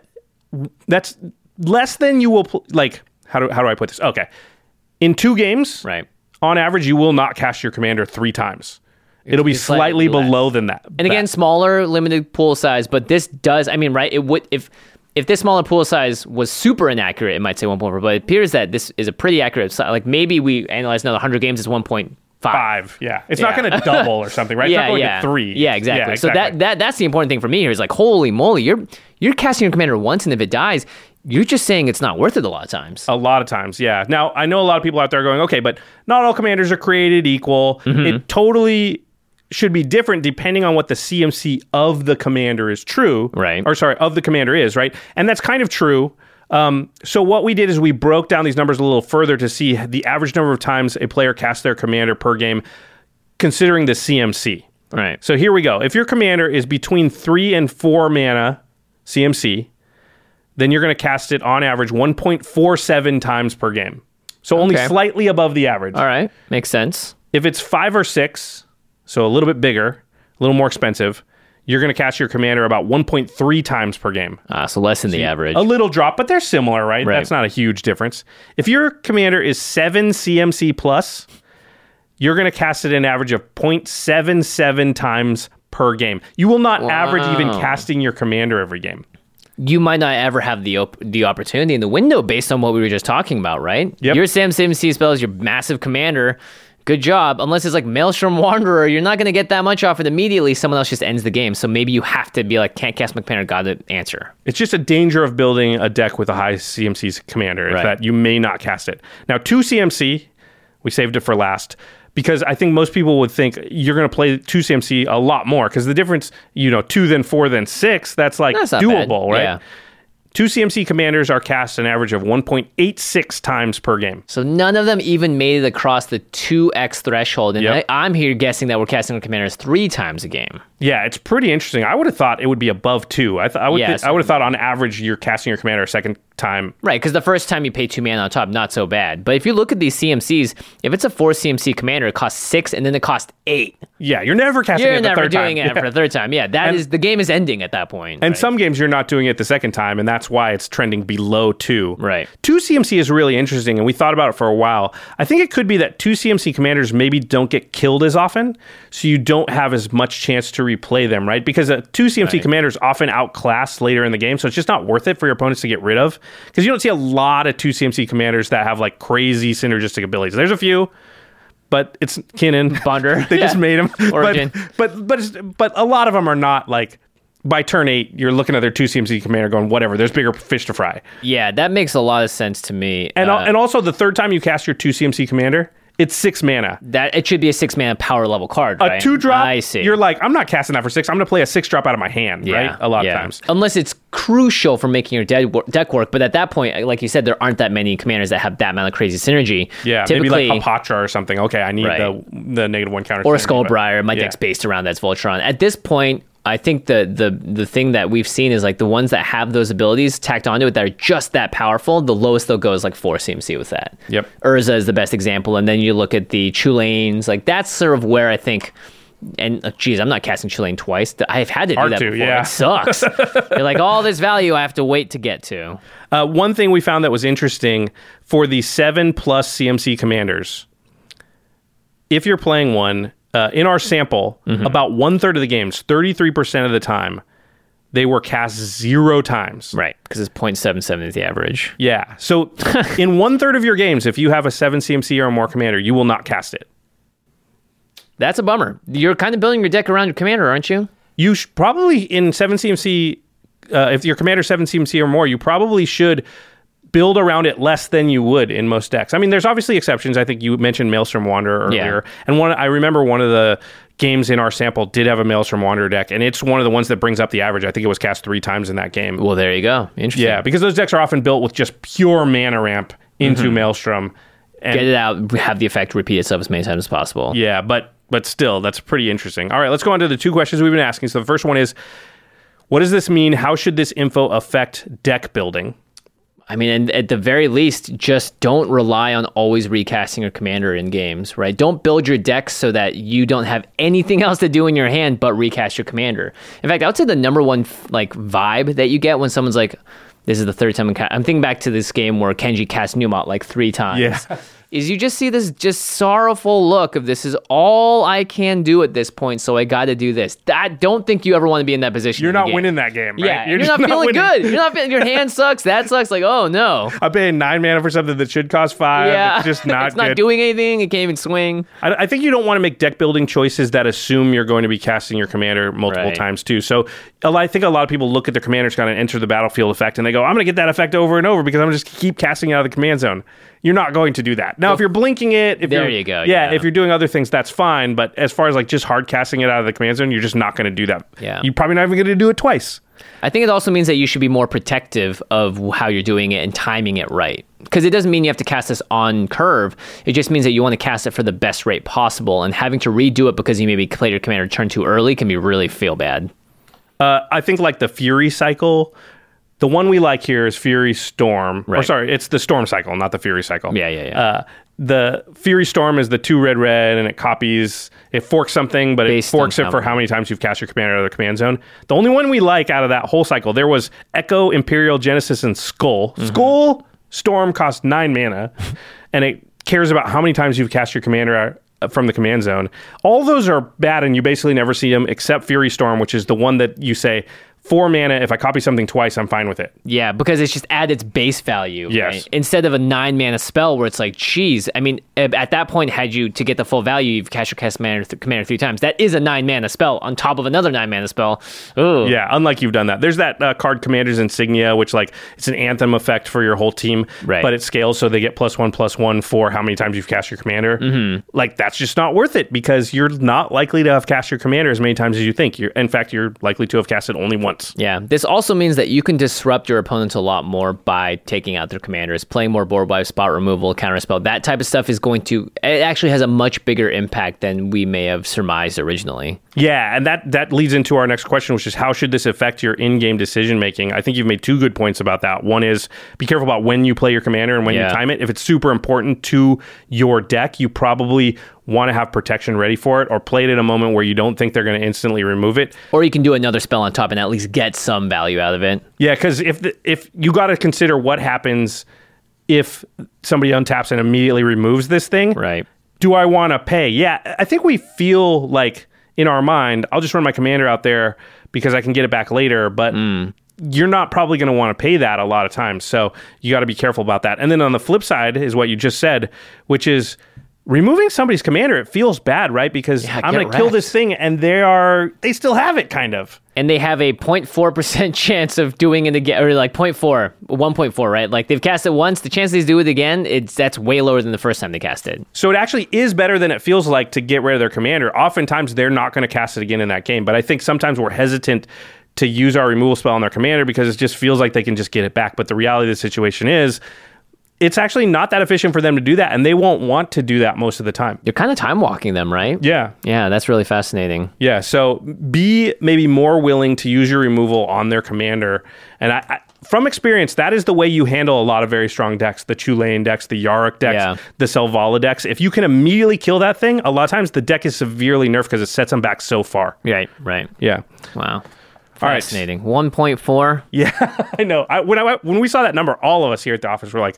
that's less than you will like how do how do I put this? Okay. In two games, Right. on average you will not cast your commander 3 times. It'll be slightly slightly below than that. And again, smaller, limited pool size, but this does. I mean, right? It would if if this smaller pool size was super inaccurate, it might say 1.4. But it appears that this is a pretty accurate. si- Like maybe we analyze another 100 games as 1.5. 5. Yeah. It's not going to double or something, right? it's not going yeah. to 3. Yeah, exactly. So exactly. that that that's the important thing for me here is like, holy moly, you're you're casting your commander once, and if it dies, you're just saying it's not worth it a lot of times. A lot of times, yeah. Now, I know a lot of people out there are going, okay, but not all commanders are created equal. Mm-hmm. It totally should be different depending on what the CMC of the commander is true. Right. Or, sorry, of the commander is, right? And that's kind of true. Um, so, what we did is we broke down these numbers a little further to see the average number of times a player casts their commander per game, considering the CMC. Right. So here we go. If your commander is between three and four mana CMC, then you're going to cast it on average 1.47 times per game. So only Okay. slightly above the average. All right. Makes sense. If it's five or six, so a little bit bigger, a little more expensive, you're going to cast your commander about 1.3 times per game. Uh, so less than the average. A little drop, but they're similar, right? Right. That's not a huge difference. If your commander is seven CMC plus, you're going to cast it an average of 0.77 times per game. You will not average even casting your commander every game. you might not ever have the op- the opportunity in the window based on what we were just talking about, right? Yep. Your Sam CMC spells, your massive commander. Good job. Unless it's like Maelstrom Wanderer, you're not going to get that much off it immediately. Someone else just ends the game. So maybe you have to be like, can't cast my commander, got to answer. It's just a danger of building a deck with a high CMC commander Right. that you may not cast it. Now, two CMC, we saved it for last because I think most people would think you're going to play two CMC a lot more because the difference, you know, two then four then six, that's like That's not bad. doable, right? Yeah. Two CMC commanders are cast an average of 1.86 times per game. So none of them even made it across the 2x threshold. And Yep. I, I'm here guessing that we're casting our commanders three times a game. Yeah, it's pretty interesting. I would have thought it would be above two. I, th- I would. Yes. thi- I would have thought on average you're casting your commander a second time. Right, because the first time you pay two mana on top, not so bad. But if you look at these CMCs, if it's a four CMC commander, it costs six and then it costs eight. Yeah, you're never casting You're never doing time. it for the third time. Yeah, that is the game is ending at that point. And right? some games you're not doing it the second time, and that's why it's trending below two. Right. Two CMC is really interesting, and we thought about it for a while. I think it could be that two CMC commanders maybe don't get killed as often, so you don't have as much chance to replay them, right? Because a two CMC commanders often outclass later in the game, so it's just not worth it for your opponents to get rid of. Because you don't see a lot of two CMC commanders that have like crazy synergistic abilities. There's a few. But it's Kinnan. Bonder. they just made him. Origin. But but but, it's, but a lot of them are not like by turn eight, you're looking at their two CMC commander going, whatever, there's bigger fish to fry. yeah, that makes a lot of sense to me. And, Uh, and also, the third time you cast your two CMC commander, it's six mana. that it should be a six mana power level card. A right? two drop, I see. you're like, I'm not casting that for six. I'm going to play a six drop out of my hand, yeah, right? A lot yeah. of times. unless it's crucial for making your deck work, deck work. But at that point, like you said, there aren't that many commanders that have that amount of crazy synergy. Yeah, typically. maybe like Hapatra or something. Okay, I need Right. the the negative one counter. or synergy, but- Skullbriar. My yeah. deck's based around that's Voltron. At this point, I think the the the thing that we've seen is like the ones that have those abilities tacked onto it that are just that powerful. The lowest they'll go is like four CMC with that. Yep. Urza is the best example, and then you look at the Chulanes. Like that's sort of where I think. And uh, geez, I'm not casting Chulane twice. I've had to do Hard that to, before. yeah. It sucks. You're like all this value I have to wait to get to. Uh, one thing we found that was interesting for the seven plus CMC commanders, if you're playing one uh, in our sample, Mm-hmm. about one third of the games, 33% of the time, they were cast zero times. Right, because it's 0.77 is the average. Yeah. So in one third of your games, if you have a seven CMC or more commander, you will not cast it. That's a bummer. You're kind of building your deck around your commander, aren't you? You sh- probably in seven CMC, uh, if your commander seven CMC or more, you probably should build around it less than you would in most decks. I mean, there's obviously exceptions. I think you mentioned Maelstrom Wanderer Yeah. earlier, and one I remember one of the games in our sample did have a Maelstrom Wanderer deck, and it's one of the ones that brings up the average. I think it was cast three times in that game. Well, there you go. Interesting. yeah, because those decks are often built with just pure mana ramp into mm-hmm. Maelstrom. And Get it out, have the effect repeat itself as many times as possible. Yeah, but but still, that's pretty interesting. All right, let's go on to the two questions we've been asking. So the first one is, what does this mean? How should this info affect deck building? I mean, and at the very least, just don't rely on always recasting your commander in games, right? Don't build your decks so that you don't have anything else to do in your hand but recast your commander. In fact, I would say the number one like vibe that you get when someone's like, "This is the third time I'm, ca-. I'm thinking back to this game where Kenji cast Numot like three times." Yeah. is you just see this just sorrowful look of this is all I can do at this point, so I got to do this. I don't think you ever want to be in that position. You're not winning that game. Right? Yeah, you're, just not feeling winning. good. You're not feeling. Your hand sucks. That sucks. Like, oh no. I'm paying nine mana for something that should cost five. Yeah, It's just not it's not good. doing anything. It can't even swing. I, I think you don't want to make deck building choices that assume you're going to be casting your commander multiple Right. times too. So I think a lot of people look at their commander's kind of enter the battlefield effect and they go, I'm going to get that effect over and over because I'm just keep casting it out of the command zone. You're not going to do that. Now, if you're blinking it, if There you're, you go, Yeah, yeah. if you're doing other things, that's fine. But as far as like just hard casting it out of the command zone, you're just not going to do that. Yeah. You're probably not even going to do it twice. I think it also means that you should be more protective of how you're doing it and timing it right. Because it doesn't mean you have to cast this on curve. It just means that you want to cast it for the best rate possible. And having to redo it because you maybe played your commander turn too early can be really feel bad. Uh, I think like the Fury cycle. The one we like here is Fury Storm. Right. Or sorry, it's the Storm cycle, not the Fury cycle. Yeah, yeah, yeah. Uh, the Fury Storm is the two red red, and it copies, it forks something, but Based it forks it for how many times you've cast your commander out of the command zone. The only one we like out of that whole cycle, there was Echo, Empyrial, Genesis, and Skull. Mm-hmm. Skull Storm costs nine mana, and it cares about how many times you've cast your commander out uh, from the command zone. All those are bad, and you basically never see them except Fury Storm, which is the one that you say four mana. If I copy something twice, I'm fine with it. Yeah, because it's just at its base value. Yes. right? Instead of a nine mana spell where it's like, geez, I mean, at at that point, had you to get the full value, you've cast your cast commander, th- commander three times. That is a nine mana spell on top of another nine mana spell. Ooh. Yeah, unlike you've done that. There's that uh, card Commander's Insignia, which like it's an anthem effect for your whole team, Right. but it scales so they get plus one plus one for how many times you've cast your commander. Mm-hmm. Like that's just not worth it because you're not likely to have cast your commander as many times as you think. You're, in fact, you're likely to have cast it only once. Yeah, this also means that you can disrupt your opponents a lot more by taking out their commanders, playing more board wipe, spot removal, counterspell. That type of stuff is going to. It actually has a much bigger impact than we may have surmised originally. Yeah, and that that leads into our next question, which is how should this affect your in-game decision making? I think you've made two good points about that. One is be careful about when you play your commander and when Yeah. you time it. If it's super important to your deck, you probably want to have protection ready for it or play it in a moment where you don't think they're going to instantly remove it. Or you can do another spell on top and at least get some value out of it. Yeah, because if the, if you got to consider what happens if somebody untaps and immediately removes this thing, Right. do I want to pay? Yeah, I think we feel like in our mind, I'll just run my commander out there because I can get it back later, but hmm. you're not probably going to want to pay that a lot of times. So you got to be careful about that. And then on the flip side is what you just said, which is removing somebody's commander. It feels bad, right? Because Yeah, I'm going to kill this thing and they are, they still have it kind of. And they have a 0.4% chance of doing it again or like 0.4 1.4 right like they've cast it once the chance they do it again it's that's way lower than the first time they cast it So it actually is better than it feels like to get rid of their commander. Oftentimes they're not going to cast it again in that game, but I think sometimes we're hesitant to use our removal spell on their commander because it just feels like they can just get it back. But the reality of the situation is it's actually not that efficient for them to do that, and they won't want to do that most of the time. you're kind of time walking them right Yeah. yeah that's really fascinating Yeah, so be maybe more willing to use your removal on their commander. And I, I, from experience, that is the way you handle a lot of very strong decks the Chulane decks, the Yarok decks, Yeah. the Selvala decks. If you can immediately kill that thing, a lot of times the deck is severely nerfed because it sets them back so far. right right Yeah. wow All right. fascinating 1.4 Yeah, I know. I, when, I, when we saw that number, all of us here at the office were like,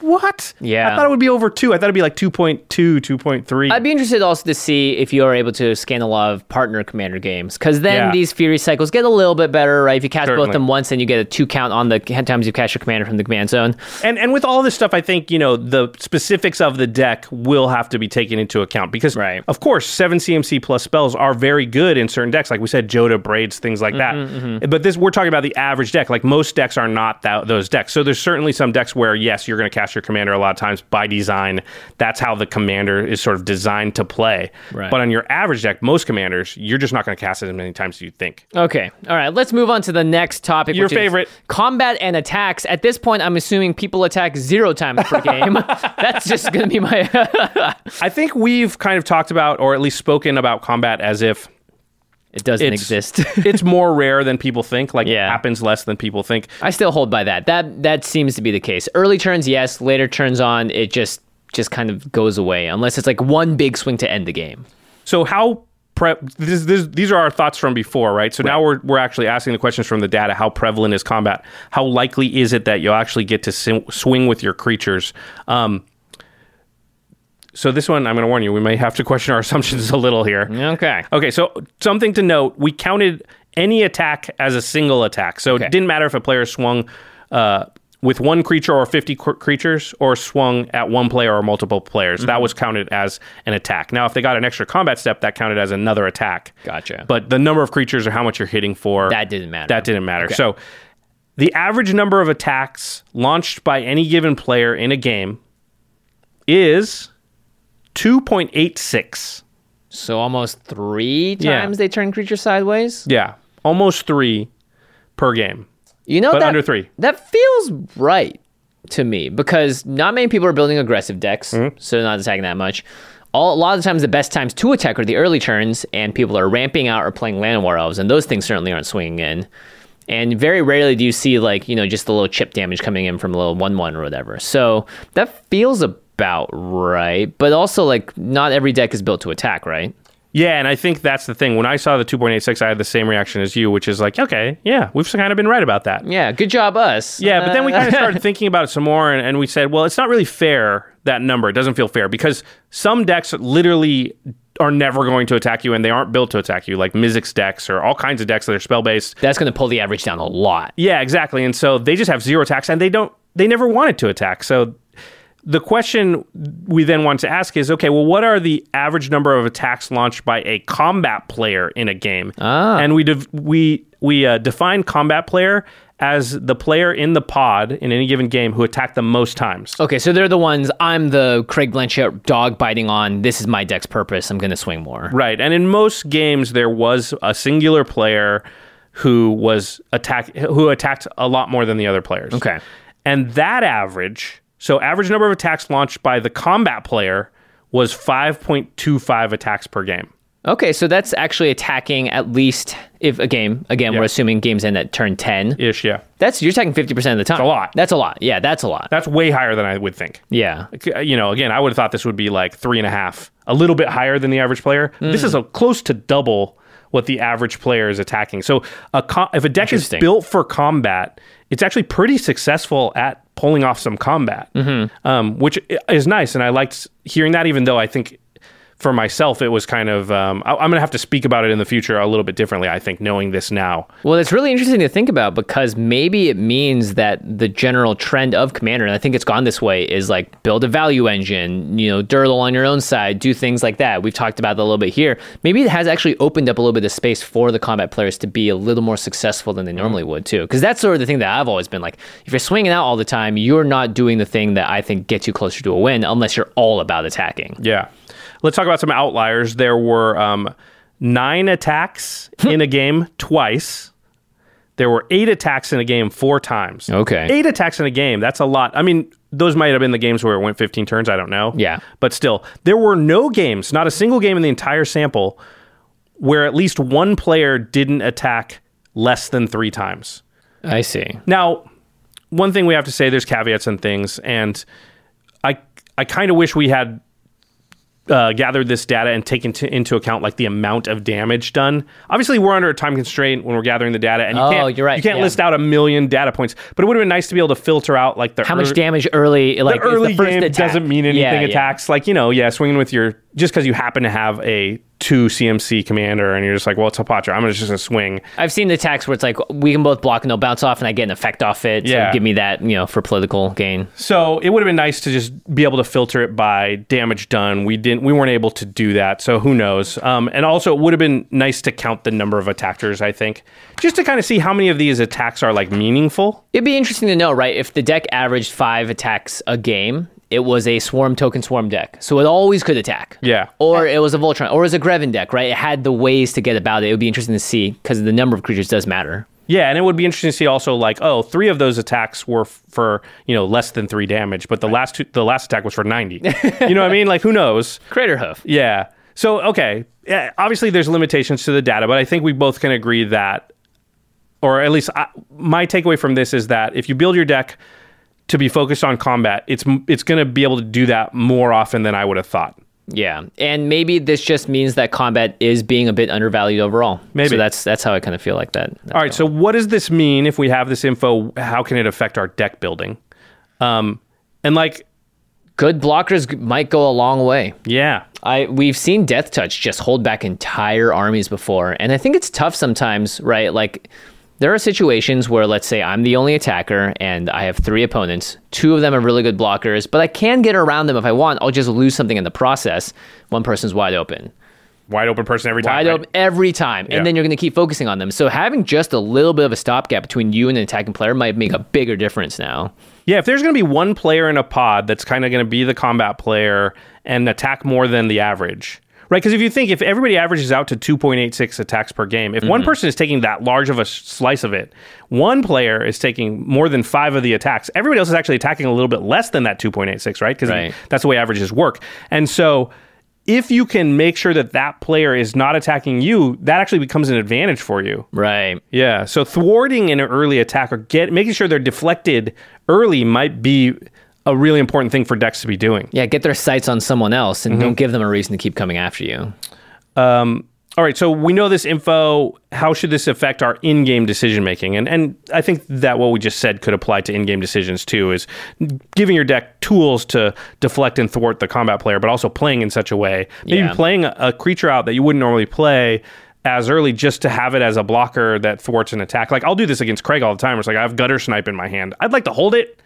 what? Yeah. I thought it would be over two. I thought it'd be like 2.2, 2.3. I'd be interested also to see if you are able to scan a lot of partner commander games, because then Yeah. these Fury cycles get a little bit better, right? If you cast both Certainly. them once, then you get a two count on the times you cast your commander from the command zone. And and with all this stuff, I think you know the specifics of the deck will have to be taken into account because, Right. of course, seven CMC plus spells are very good in certain decks. Like we said, Jodah braids things like Mm-hmm, that. But this we're talking about the average deck. Like most decks are not that, those decks. So there's certainly some decks where yes, you're going to cast your commander a lot of times by design. That's how the commander is sort of designed to play. Right. But on your average deck, most commanders, you're just not going to cast it as many times as you think. Okay. All right. Let's move on to the next topic. Your favorite. combat and attacks. At this point, I'm assuming people attack zero times per game. That's just going to be my. I think we've kind of talked about, or at least spoken about combat as if It doesn't It's- exist. it's more rare than people think. Like, Yeah. it happens less than people think. I still hold by that. That that seems to be the case. Early turns, yes. Later turns on, it just just kind of goes away unless it's like one big swing to end the game. So how pre- this, this, these are our thoughts from before, right? So now we're we're actually asking the questions from the data. How prevalent is combat? How likely is it that you'll actually get to swing with your creatures? Um, so this one, I'm going to warn you, we may have to question our assumptions a little here. Okay. Okay, so something to note: we counted any attack as a single attack, so Okay. it didn't matter if a player swung. Uh, with one creature or 50 cr- creatures, or swung at one player or multiple players. Mm-hmm. That was counted as an attack. Now, if they got an extra combat step, that counted as another attack. Gotcha. But the number of creatures or how much you're hitting for. That didn't matter. That didn't matter. So, the average number of attacks launched by any given player in a game is 2.86. So almost three Yeah. times they turn creature sideways. Yeah, almost three per game. You know But that under three. That feels right to me because not many people are building aggressive decks, Mm-hmm. so they're not attacking that much. All, a lot of the times, the best times to attack are the early turns, and people are ramping out or playing land war elves, and those things certainly aren't swinging in. And very rarely do you see like you know just a little chip damage coming in from a little one one or whatever. So that feels about right, but also like not every deck is built to attack, right? Yeah, and I think that's the thing. When I saw the 2.86, I had the same reaction as you, which is like, okay, yeah, we've kind of been right about that. Yeah, good job us. Yeah, but then we kind of started thinking about it some more, and, and we said, well, it's not really fair that number. It doesn't feel fair because some decks literally are never going to attack you, and they aren't built to attack you, like Mizzix decks or all kinds of decks that are spell based. that's going to pull the average down a lot. Yeah, exactly. And so they just have zero attacks, and they don't. They never wanted to attack. So the question we then want to ask is, okay, well, what are the average number of attacks launched by a combat player in a game? Ah. And we we we uh, define combat player as the player in the pod in any given game who attacked the most times. Okay, so they're the ones I'm the Craig Blanchett dog biting on. This is my deck's purpose. I'm going to swing more. Right. And in most games there was a singular player who was attack who attacked a lot more than the other players. Okay. And that average, so average number of attacks launched by the combat player was 5.25 attacks per game. Okay, so that's actually attacking at least if a game. Again, Yeah. we're assuming games end at turn ten. Ish, yeah. That's you're attacking fifty percent of the time. a lot. That's a lot. Yeah, that's a lot. That's way higher than I would think. yeah. You know, again, I would have thought this would be like three and a half, a little bit higher than the average player. Hmm. This is a close to double what the average player is attacking. So, a if a deck is built for combat, it's actually pretty successful at pulling off some combat, um, which is nice. And I liked hearing that, even though I think for myself it was kind of um, I- I'm going to have to speak about it in the future a little bit differently. I think knowing this now. Well, it's really interesting to think about because maybe it means that the general trend of Commander, and I think it's gone this way, is like build a value engine, you know, Dirtle on your own side, do things like that. We've talked about that a little bit here. Maybe it has actually opened up a little bit of space for the combat players to be a little more successful than they normally would too. Because that's sort of the thing that I've always been like, if you're swinging out all the time, you're not doing the thing that I think gets you closer to a win unless you're all about attacking. Yeah. Let's talk about some outliers. There were um, nine attacks in a game twice. There were eight attacks in a game four times. Okay. Eight attacks in a game. That's a lot. I mean, those might have been the games where it went 15 turns. I don't know. Yeah. But still, there were no games, not a single game in the entire sample, where at least one player didn't attack less than three times. I see. Now, one thing we have to say, there's caveats and things, and I I kind of wish we had uh, gathered this data and taken to, into account like the amount of damage done. Obviously, we're under a time constraint when we're gathering the data, and you Oh, can't right, you can't yeah. list out a million data points. But it would have been nice to be able to filter out like the How much damage early? Like the early first game attack. doesn't mean anything. Yeah, yeah. attacks like you know, yeah, swinging with your just because you happen to have a two CMC commander, and you're just like, well, it's Hapatra. I'm just gonna swing. I've seen the attacks where it's like we can both block and they'll bounce off, and I get an effect off it. Yeah. Give me that, you know, for political gain. So it would have been nice to just be able to filter it by damage done. We didn't. We weren't able to do that. So who knows? Um, and also, it would have been nice to count the number of attackers. I think just to kind of see how many of these attacks are like meaningful. It'd be interesting to know, right? If the deck averaged five attacks a game, it was a swarm token swarm deck, so it always could attack. Yeah. Or it was a Voltron, or it was a Greven deck, right? It had the ways to get about it. It would be interesting to see because the number of creatures does matter. Yeah, and it would be interesting to see also like, oh, three of those attacks were f- for you know less than three damage, but the last two, the last attack was for ninety. you know what I mean? Like, who knows? Craterhoof. Yeah. So, okay, yeah, obviously there's limitations to the data, but I think we both can agree that, or at least I, my takeaway from this is that if you build your deck to be focused on combat, it's it's going to be able to do that more often than I would have thought. Yeah, and maybe this just means that combat is being a bit undervalued overall. Maybe. so that's that's how I kind of feel like that. All right, so what does this mean if we have this info? How can it affect our deck building? Um, and like, good blockers might go a long way. yeah, I we've seen Death Touch just hold back entire armies before, and I think it's tough sometimes, right? Like there are situations where let's say I'm the only attacker and I have three opponents. Two of them are really good blockers, but I can get around them if I want. I'll just lose something in the process. One person's wide open. wide open person every time. Wide right? open every time. Yeah. And then you're going to keep focusing on them. So having just a little bit of a stopgap between you and an attacking player might make a bigger difference now. Yeah, if there's going to be one player in a pod that's kind of going to be the combat player and attack more than the average, right? Because if you think if everybody averages out to 2.86 attacks per game, if Mm-hmm. one person is taking that large of a slice of it, one player is taking more than five of the attacks. Everybody else is actually attacking a little bit less than that 2.86, right? Because Right. that's the way averages work. And so if you can make sure that that player is not attacking you, that actually becomes an advantage for you. Right. Yeah. So thwarting an early attack or get making sure they're deflected early might be a really important thing for decks to be doing. Yeah, get their sights on someone else and mm-hmm. don't give them a reason to keep coming after you. Um, all right. So we know this info. How should this affect our in-game decision making? And and I think that what we just said could apply to in-game decisions too. Is giving your deck tools to deflect and thwart the combat player, but also playing in such a way. Maybe Yeah. playing a, a creature out that you wouldn't normally play. As early, just to have it as a blocker that thwarts an attack. Like I'll do this against Craig all the time. It's like I have Guttersnipe in my hand. I'd like to hold it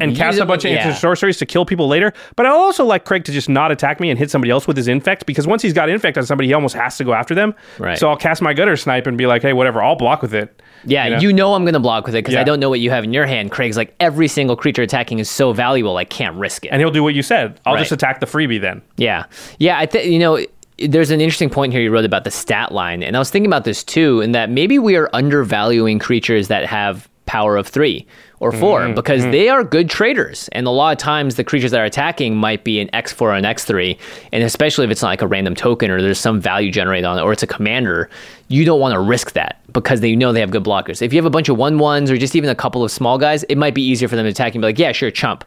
and cast a bunch of yeah. sorceries to kill people later. But I also like Craig to just not attack me and hit somebody else with his infect because once he's got infect on somebody, he almost has to go after them. Right. So I'll cast my Guttersnipe and be like, hey, whatever, I'll block with it. Yeah, You know? you know I'm going to block with it because Yeah. I don't know what you have in your hand. Craig's like, every single creature attacking is so valuable, I can't risk it. And he'll do what you said. I'll Right. just attack the freebie then. Yeah. Yeah. I think, you know, there's an interesting point here you wrote about the stat line. And I was thinking about this too, in that maybe we are undervaluing creatures that have power of three or 4 Mm-hmm. because they are good traders. And a lot of times the creatures that are attacking might be an X4 or an X3. And especially if it's not like a random token or there's some value generated on it or it's a commander, you don't want to risk that because they know they have good blockers. If you have a bunch of one ones or just even a couple of small guys, it might be easier for them to attack and be like, yeah, sure, chump.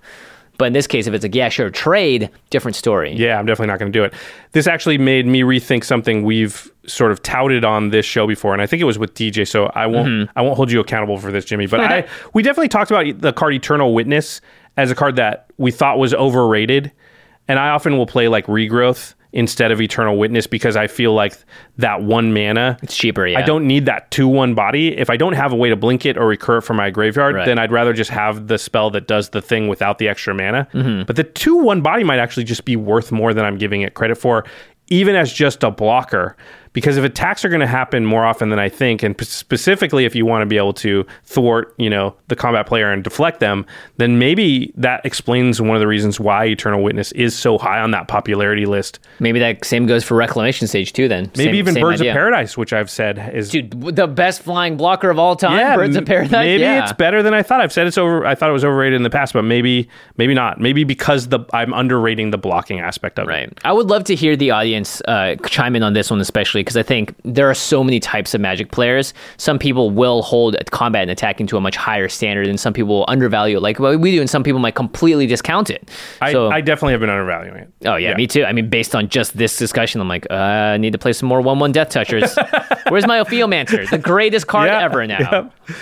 But in this case, if it's like, yeah, sure, trade, different story. Yeah, I'm definitely not going to do it. This actually made me rethink something we've sort of touted on this show before, and I think it was with DJ. So I won't Mm-hmm. I won't hold you accountable for this, Jimmy. But I we definitely talked about the card Eternal Witness as a card that we thought was overrated, and I often will play like Regrowth instead of Eternal Witness because I feel like that one mana It's cheaper, yeah. I don't need that 2 1 body. If I don't have a way to blink it or recur it from my graveyard, Right. then I'd rather just have the spell that does the thing without the extra mana. Mm-hmm. But the 2 1 body might actually just be worth more than I'm giving it credit for, even as just a blocker. Because if attacks are going to happen more often than I think, and p- specifically if you want to be able to thwart, you know, the combat player and deflect them, then maybe that explains one of the reasons why Eternal Witness is so high on that popularity list. Maybe that same goes for Reclamation Sage too. Then Maybe Same- even same Birds idea. of Paradise, which I've said is dude, the best flying blocker of all time. Birds of Paradise. Maybe yeah. it's better than I thought. I've said it's over. I thought it was overrated in the past, but maybe, maybe not. Maybe because the I'm underrating the blocking aspect of it. Right. I would love to hear the audience uh, chime in on this one, especially because I think there are so many types of Magic players. Some people will hold combat and attacking to a much higher standard, and some people will undervalue it like what we do, and some people might completely discount it. I, so, I definitely have been undervaluing it. oh yeah, me too. I mean, based on just this discussion, I'm like, uh, I need to play some more one-one Death Touchers. Where's my Ophiomancer, the greatest card Yeah, ever now? yeah.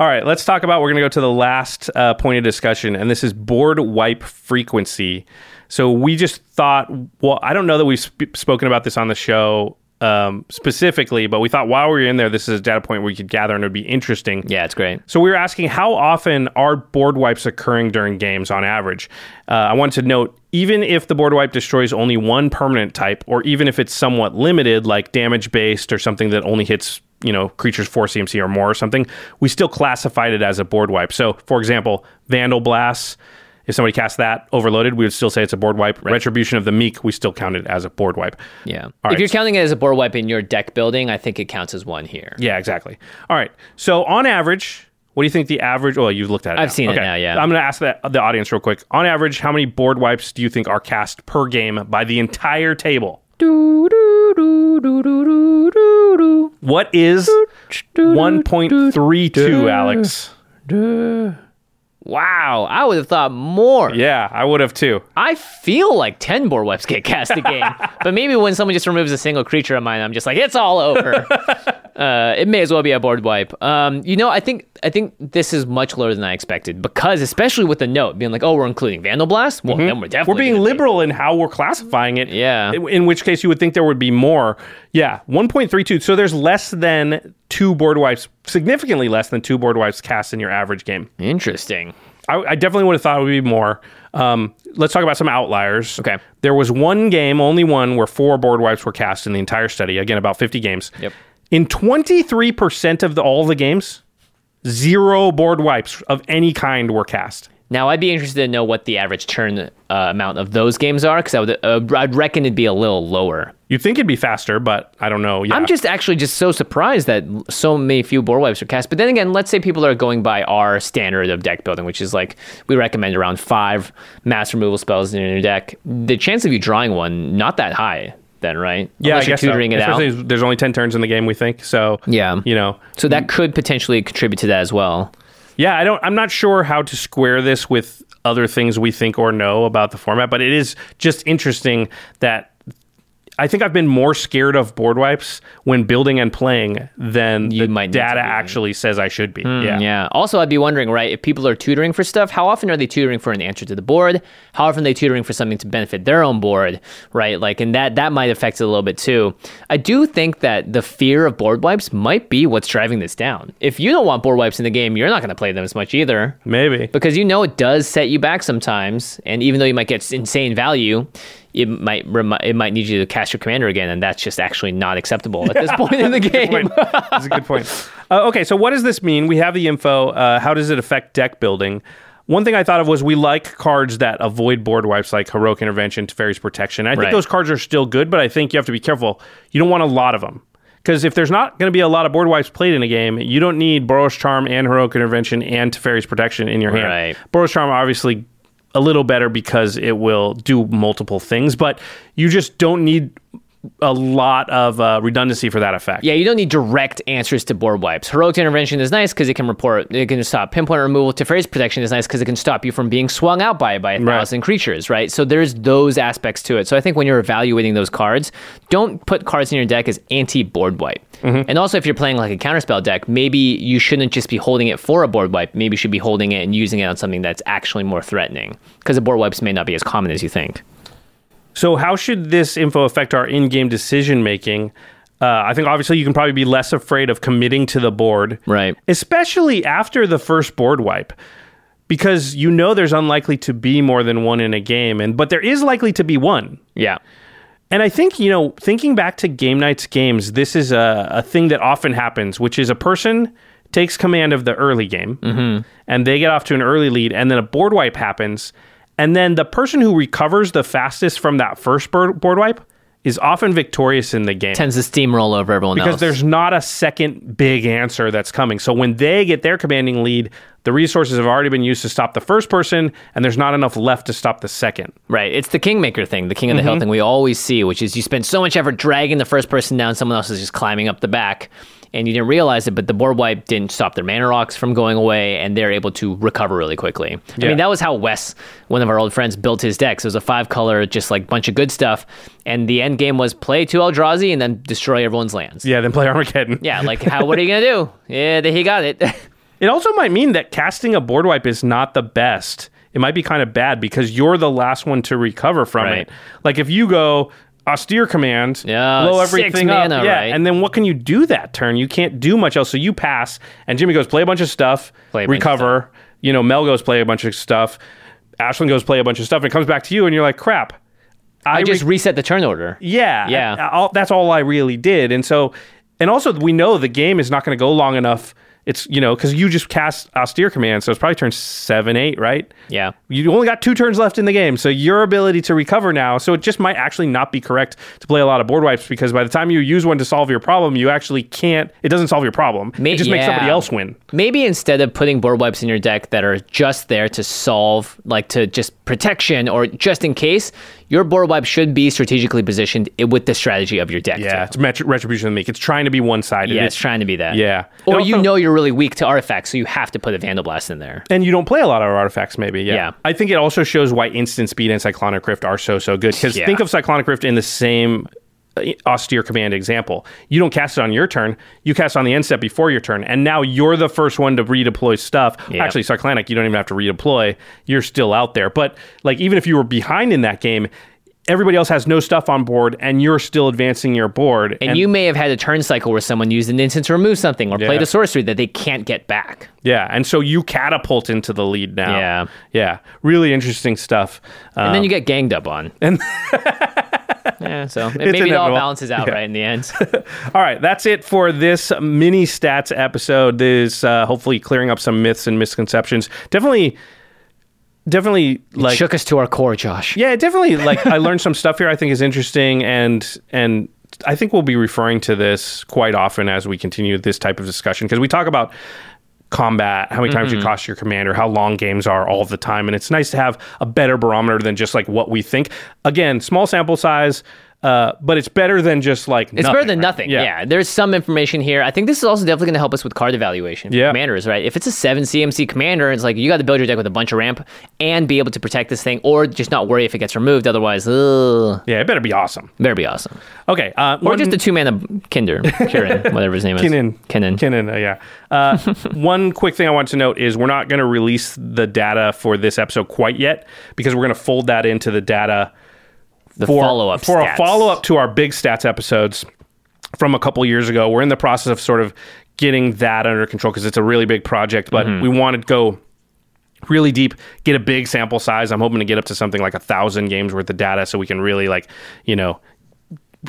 All right, let's talk about. We're going to go to the last uh, point of discussion, and this is board wipe frequency. So we just thought, well, I don't know that we've sp- spoken about this on the show um, specifically, but we thought while we were in there, this is a data point we could gather and it would be interesting. Yeah, it's great. So we were asking how often are board wipes occurring during games on average? Uh, I wanted to note even if the board wipe destroys only one permanent type, or even if it's somewhat limited, like damage based or something that only hits you know creatures four CMC or more or something, we still classified it as a board wipe. So for example, Vandalblast. If somebody cast that overloaded, we would still say it's a board wipe. Retribution of the Meek, we still count it as a board wipe. Yeah. All if right. you're counting it as a board wipe in your deck building, I think it counts as one here. Yeah, exactly. All right. So on average, what do you think the average? Well, you've looked at it. I've now. seen it Okay. now, yeah. I'm going to ask that the audience real quick. On average, how many board wipes do you think are cast per game by the entire table? Do, do, do, do, do, do, do. What is 1.32, Alex? Wow, I would have thought more. Yeah, I would have too. I feel like 10 board wipes get cast a game, but maybe when someone just removes a single creature of mine, I'm just like, it's all over. uh, it may as well be a board wipe. Um, you know, I think I think this is much lower than I expected because, especially with the note being like, oh, we're including Vandalblast. Well, then we're definitely Mm-hmm. We're being be- liberal in how we're classifying it. Yeah. In, in which case you would think there would be more. Yeah, 1.32. So there's less than two board wipes, significantly less than two board wipes cast in your average game. Interesting. I, I definitely would have thought it would be more. Um, let's talk about some outliers. Okay. There was one game, only one, where four board wipes were cast in the entire study. Again, about 50 games. Yep. In 23% of the, all the games, zero board wipes of any kind were cast. Now, I'd be interested to know what the average turn uh, amount of those games are because I would, uh, I'd reckon it'd be a little lower. You'd think it'd be faster, but I don't know. Yeah. I'm just actually just so surprised that so many few board wipes are cast. But then again, let's say people are going by our standard of deck building, which is like we recommend around five mass removal spells in your deck. The chance of you drawing one not that high, then right? yeah, Unless I you're guess so. it out. Especially There's only 10 turns in the game, we think. So, Yeah. you know, So that could potentially contribute to that as well. Yeah, I don't. I'm not sure how to square this with other things we think or know about the format, but it is just interesting that I think I've been more scared of board wipes when building and playing than You the data actually says I should be. yeah. Mm, Yeah. Also, I'd be wondering, right, if people are tutoring for stuff, how often are they tutoring for an answer to the board? How often are they tutoring for something to benefit their own board, right? Like, and that that might affect it a little bit too. I do think that the fear of board wipes might be what's driving this down. If you don't want board wipes in the game, you're not going to play them as much either. Maybe. Because you know it does set you back sometimes, and even though you might get insane value, it might remi- it might need you to cast your commander again, and that's just actually not acceptable at this point in the game. That's a good point. Uh, okay, so what does this mean? We have the info. Uh, how does it affect deck building? One thing I thought of was we like cards that avoid board wipes, like Heroic Intervention, Teferi's Protection. I think Right. those cards are still good, but I think you have to be careful. You don't want a lot of them. Because if there's not going to be a lot of board wipes played in a game, you don't need Boros Charm and Heroic Intervention and Teferi's Protection in your hand. Right. Boros Charm, obviously, a little better because it will do multiple things, but you just don't need a lot of uh, redundancy for that effect. Yeah, you don't need direct answers to board wipes. Heroic intervention is nice because it can report, it can stop pinpoint removal. Teferi's protection is nice because it can stop you from being swung out by by a Right. thousand creatures, right? So there's those aspects to it. So I think when you're evaluating those cards, don't put cards in your deck as anti board wipe. Mm-hmm. And also, if you're playing like a counterspell deck, maybe you shouldn't just be holding it for a board wipe. Maybe you should be holding it and using it on something that's actually more threatening because the board wipes may not be as common as you think. So, how should this info affect our in-game decision making? Uh, I think obviously you can probably be less afraid of committing to the board, Right. Especially after the first board wipe, because you know there's unlikely to be more than one in a game, and but there is likely to be one. Yeah. And I think, you know, thinking back to game nights games, this is a, a thing that often happens, which is a person takes command of the early game and they get off to an early lead, and then a board wipe happens. And then the person who recovers the fastest from that first board, board wipe is often victorious in the game Tends to steamroll over everyone because else. there's not a second big answer that's coming. So when they get their commanding lead, the resources have already been used to stop the first person, and there's not enough left to stop the second. Right. It's the kingmaker thing, the king of the Mm-hmm. hill thing we always see, which is you spend so much effort dragging the first person down, someone else is just climbing up the back. And you didn't realize it, but the board wipe didn't stop their mana rocks from going away, and they're able to recover really quickly. I mean, that was how Wes, one of our old friends, built his decks. It was a five color, just like bunch of good stuff. And the end game was play two Eldrazi and then destroy everyone's lands. Yeah, then play Armageddon. Yeah, like how? What are you gonna do? Yeah, he got it. It also might mean that casting a board wipe is not the best. It might be kind of bad because you're the last one to recover from Right. it. Like if you go austere command, Yeah, blow six everything up, mana, yeah, right. and then what can you do that turn? You can't do much else. So you pass, and Jimmy goes play a bunch of stuff, bunch of recover. You know, Mel goes play a bunch of stuff. Ashlyn goes play a bunch of stuff, and it comes back to you, and you're like, crap. I re- just reset the turn order. yeah, Yeah. I- all, that's all I really did, and so, and also we know the game is not going to go long enough. It's you know because you just cast austere command, so it's probably turn seven, eight, right? Yeah. You only got two turns left in the game, so your ability to recover now. So it just might actually not be correct to play a lot of board wipes because by the time you use one to solve your problem, you actually can't. It doesn't solve your problem. May- it just makes somebody else win. Maybe instead of putting board wipes in your deck that are just there to solve, like to just protection or just in case, your board wipe should be strategically positioned with the strategy of your deck. Yeah, too. it's retribution of the meek. It's trying to be one sided. Yeah, it's trying to be that. Yeah. Or And you know you're really weak to artifacts, so you have to put a Vandalblast in there. and you don't play a lot of artifacts, maybe. Yeah. Yeah. I think it also shows why instant speed and cyclonic rift are so so good. Because Yeah. think of cyclonic rift in the same austere command example. You don't cast it on your turn. You cast on the end step before your turn, and now you're the first one to redeploy stuff. Yeah. Actually, cyclonic, you don't even have to redeploy. You're still out there. But like even if you were behind in that game. Everybody else has no stuff on board, and you're still advancing your board. And, you may have had a turn cycle where someone used an instant to remove something or played a sorcery that they can't get back. Yeah, and so you catapult into the lead now. Yeah. yeah, really interesting stuff. And Um, then you get ganged up on. and yeah, so maybe it all balances out Yeah. right in the end. all right, that's it for this mini stats episode. This uh, hopefully clearing up some myths and misconceptions. Definitely, definitely like Shook us to our core, Josh. yeah, definitely. Like I learned some stuff here. I think is interesting, and and I think we'll be referring to this quite often as we continue this type of discussion because we talk about combat, how many times you mm-hmm. cost your commander, how long games are all the time, and it's nice to have a better barometer than just like what we think. Again, small sample size. Uh, but it's better than just like nothing. It's better than nothing. Yeah. there's some information here. I think this is also definitely going to help us with card evaluation. Yeah. commanders, right? If it's a seven CMC commander, it's like you got to build your deck with a bunch of ramp and be able to protect this thing, or just not worry if it gets removed. Otherwise, ugh, yeah, it better be awesome. better be awesome. Okay, uh, Or one- just a two mana Kinder, Kieran, whatever his name is. Kinnan. Kinnan. Kinnan, uh, yeah. Uh, one quick thing I want to note is we're not going to release the data for this episode quite yet because we're going to fold that into the data The for, follow up for a follow up to our big stats episodes from a couple years ago. We're in the process of sort of getting that under control because it's a really big project, but Mm-hmm. we want to go really deep, get a big sample size. I'm hoping to get up to something like a thousand games worth of data so we can really like, you know,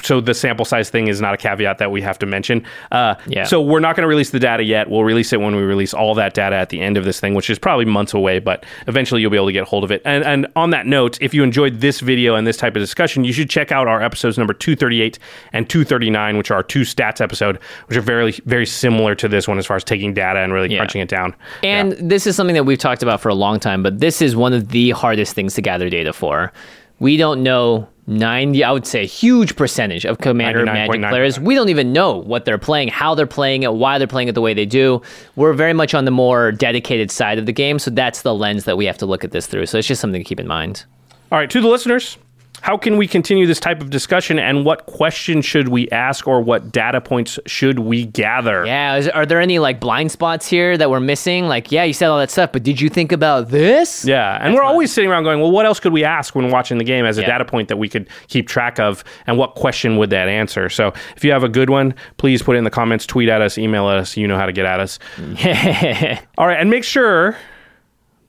so the sample size thing is not a caveat that we have to mention. Uh, Yeah. So we're not going to release the data yet. We'll release it when we release all that data at the end of this thing, which is probably months away. But eventually, you'll be able to get hold of it. And and on that note, if you enjoyed this video and this type of discussion, you should check out our episodes number 238 and 239, which are our two stats episode, which are very very similar to this one as far as taking data and really Yeah. crunching it down. And this is something that we've talked about for a long time, but this is one of the hardest things to gather data for. We don't know 90, I would say a huge percentage of Commander Magic players. We don't even know what they're playing, how they're playing it, why they're playing it the way they do. We're very much on the more dedicated side of the game, so that's the lens that we have to look at this through. So it's just something to keep in mind. All right, to the listeners, how can we continue this type of discussion and what questions should we ask or what data points should we gather? Yeah, is, are there any like blind spots here that we're missing? Like, yeah, you said all that stuff, but did you think about this? Yeah, and we're always sitting around going, well, what else could we ask when watching the game as a Yeah. data point that we could keep track of, and what question would that answer? So if you have a good one, please put it in the comments, tweet at us, email us. You know how to get at us. All right, and make sure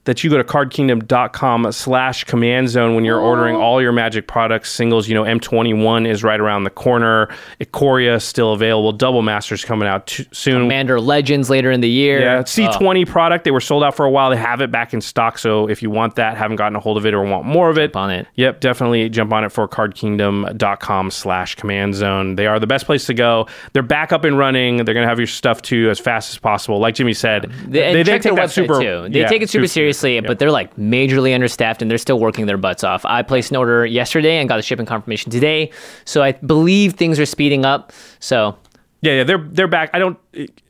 that you go to cardkingdom.com slash command zone when you're ordering all your magic products singles you know m21 is right around the corner ikoria is still available double masters coming out t- soon Commander Legends later in the year. yeah, Oh. C20 product. They were sold out for a while. They have it back in stock. So if you want that, haven't gotten a hold of it, or want more of it, on it. Yep, definitely jump on it for cardkingdom.com slash command zone. They are the best place to go. They're back up and running. They're going to have your stuff to as fast as possible. Like Jimmy said, um, They, and check their that website too. They yeah, take it super super- seriously, yeah. but they're like majorly understaffed and they're still working their butts off. I placed an order yesterday and got a shipping confirmation today, so I believe things are speeding up. So Yeah, yeah, they're they're back. I don't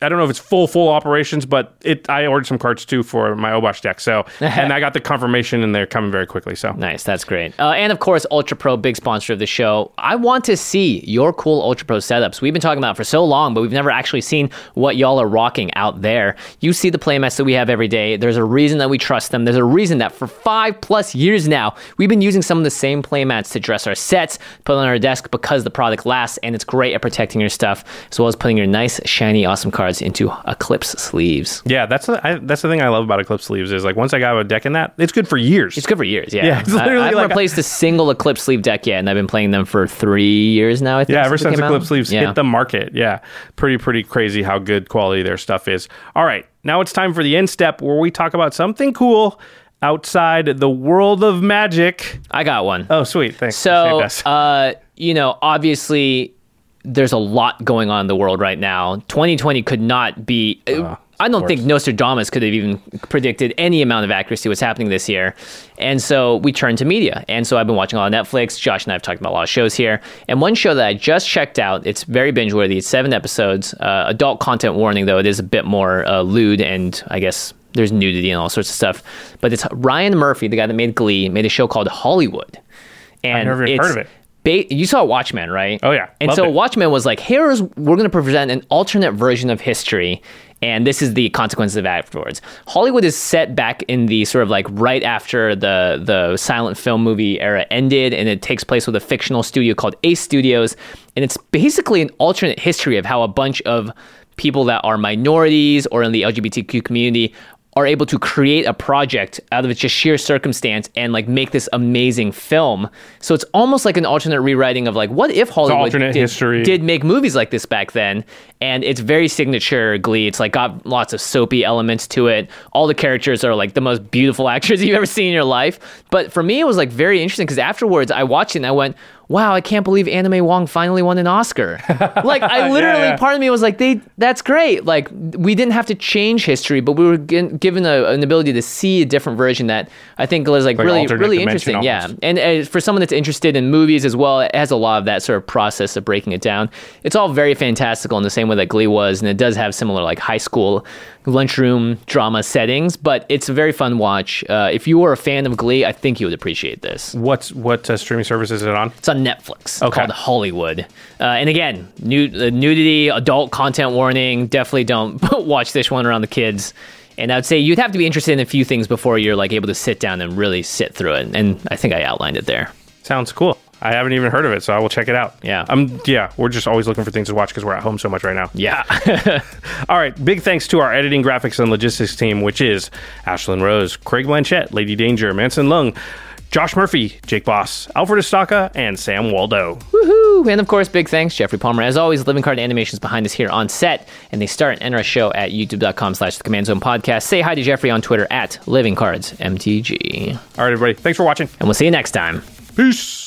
I don't know if it's full full operations, but it I ordered some cards too for my Obosh deck. So and I got the confirmation and they're coming very quickly. So nice, that's great. Uh, and of course, Ultra Pro, big sponsor of the show. I want to see your cool Ultra Pro setups. We've been talking about it for so long, but we've never actually seen what y'all are rocking out there. You see the playmats that we have every day. There's a reason that we trust them. There's a reason that for five plus years now, we've been using some of the same playmats to dress our sets, put on our desk because the product lasts and it's great at protecting your stuff, as well as putting your nice, shiny, awesome cards into Eclipse sleeves. yeah, that's the I, that's the thing I love about Eclipse sleeves is like once I got a deck in that, it's good for years. It's good for years, yeah. Yeah, it's literally I, haven't like a- replaced a single Eclipse sleeve deck yet, and I've been playing them for three years now. I think Yeah, ever since came out. Eclipse Sleeves Yeah. hit the market. Yeah. Pretty, pretty crazy how good quality their stuff is. All right. Now it's time for the end step where we talk about something cool outside the world of magic. I got one. Oh, sweet. Thanks. So, uh, you know, obviously, there's a lot going on in the world right now. 2020 could not be. Uh. I don't think Nostradamus could have even predicted any amount of accuracy what's happening this year. And so we turned to media. And so I've been watching a lot of Netflix. Josh and I have talked about a lot of shows here. And one show that I just checked out, it's very binge worthy. It's seven episodes. Uh, adult content warning, though. It is a bit more uh, lewd and I guess there's nudity and all sorts of stuff. But it's Ryan Murphy, the guy that made Glee, made a show called Hollywood. And never even heard of it. Ba- you saw Watchmen, right? Oh, yeah. And Loved so it. Watchmen was like, here's we're going to present an alternate version of history, and this is the consequences of afterwards. Hollywood is set back in the sort of like right after the the silent film movie era ended, and it takes place with a fictional studio called Ace Studios, and it's basically an alternate history of how a bunch of people that are minorities or in the LGBTQ community are able to create a project out of just sheer circumstance and like make this amazing film. So it's almost like an alternate rewriting of like what if Hollywood did, history. did make movies like this back then and it's very signature glee it's like got lots of soapy elements to it all the characters are like the most beautiful actors you've ever seen in your life but for me it was like very interesting because afterwards i watched it and i went wow i can't believe Anna May Wong finally won an oscar like i literally yeah. part of me was like they that's great like we didn't have to change history but we were gi- given a, an ability to see a different version that i think was like, Like really really interesting yeah almost. and uh, for someone that's interested in movies as well, it has a lot of that sort of process of breaking it down. It's all very fantastical in the same way that Glee was, and it does have similar like high school lunchroom drama settings. But it's a very fun watch. Uh, if you were a fan of Glee, I think you would appreciate this. What's what uh, streaming service is it on? It's on Netflix Okay. called Hollywood. Uh, and again, nu- uh, nudity, adult content warning. Definitely don't watch this one around the kids. And I would say you'd have to be interested in a few things before you're like able to sit down and really sit through it. And I think I outlined it there. Sounds cool. I haven't even heard of it, so I will check it out. Yeah. Um. Yeah. We're just always looking for things to watch because we're at home so much right now. Yeah. All right. Big thanks to our editing, graphics, and logistics team, which is Ashlyn Rose, Craig Blanchett, Lady Danger, Manson Lung, Josh Murphy, Jake Boss, Alfred Estaca, and Sam Waldo. Woohoo! And of course, big thanks, Jeffrey Palmer. As always, Living Card Animations behind us here on set, and they start and end our show at youtube.com slash the Command Zone Podcast. Say hi to Jeffrey on Twitter at Living Cards MTG. All right, everybody. Thanks for watching. And we'll see you next time. Peace.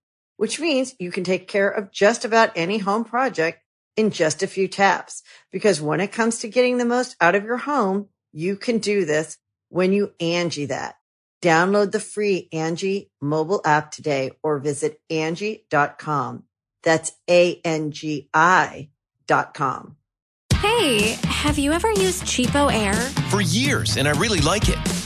which means you can take care of just about any home project in just a few taps. Because when it comes to getting the most out of your home, you can do this when you Angi that. Download the free Angi mobile app today or visit Angi.com. That's A-N-G-I dot com. Hey, have you ever used CheapOair? For years, and I really like it.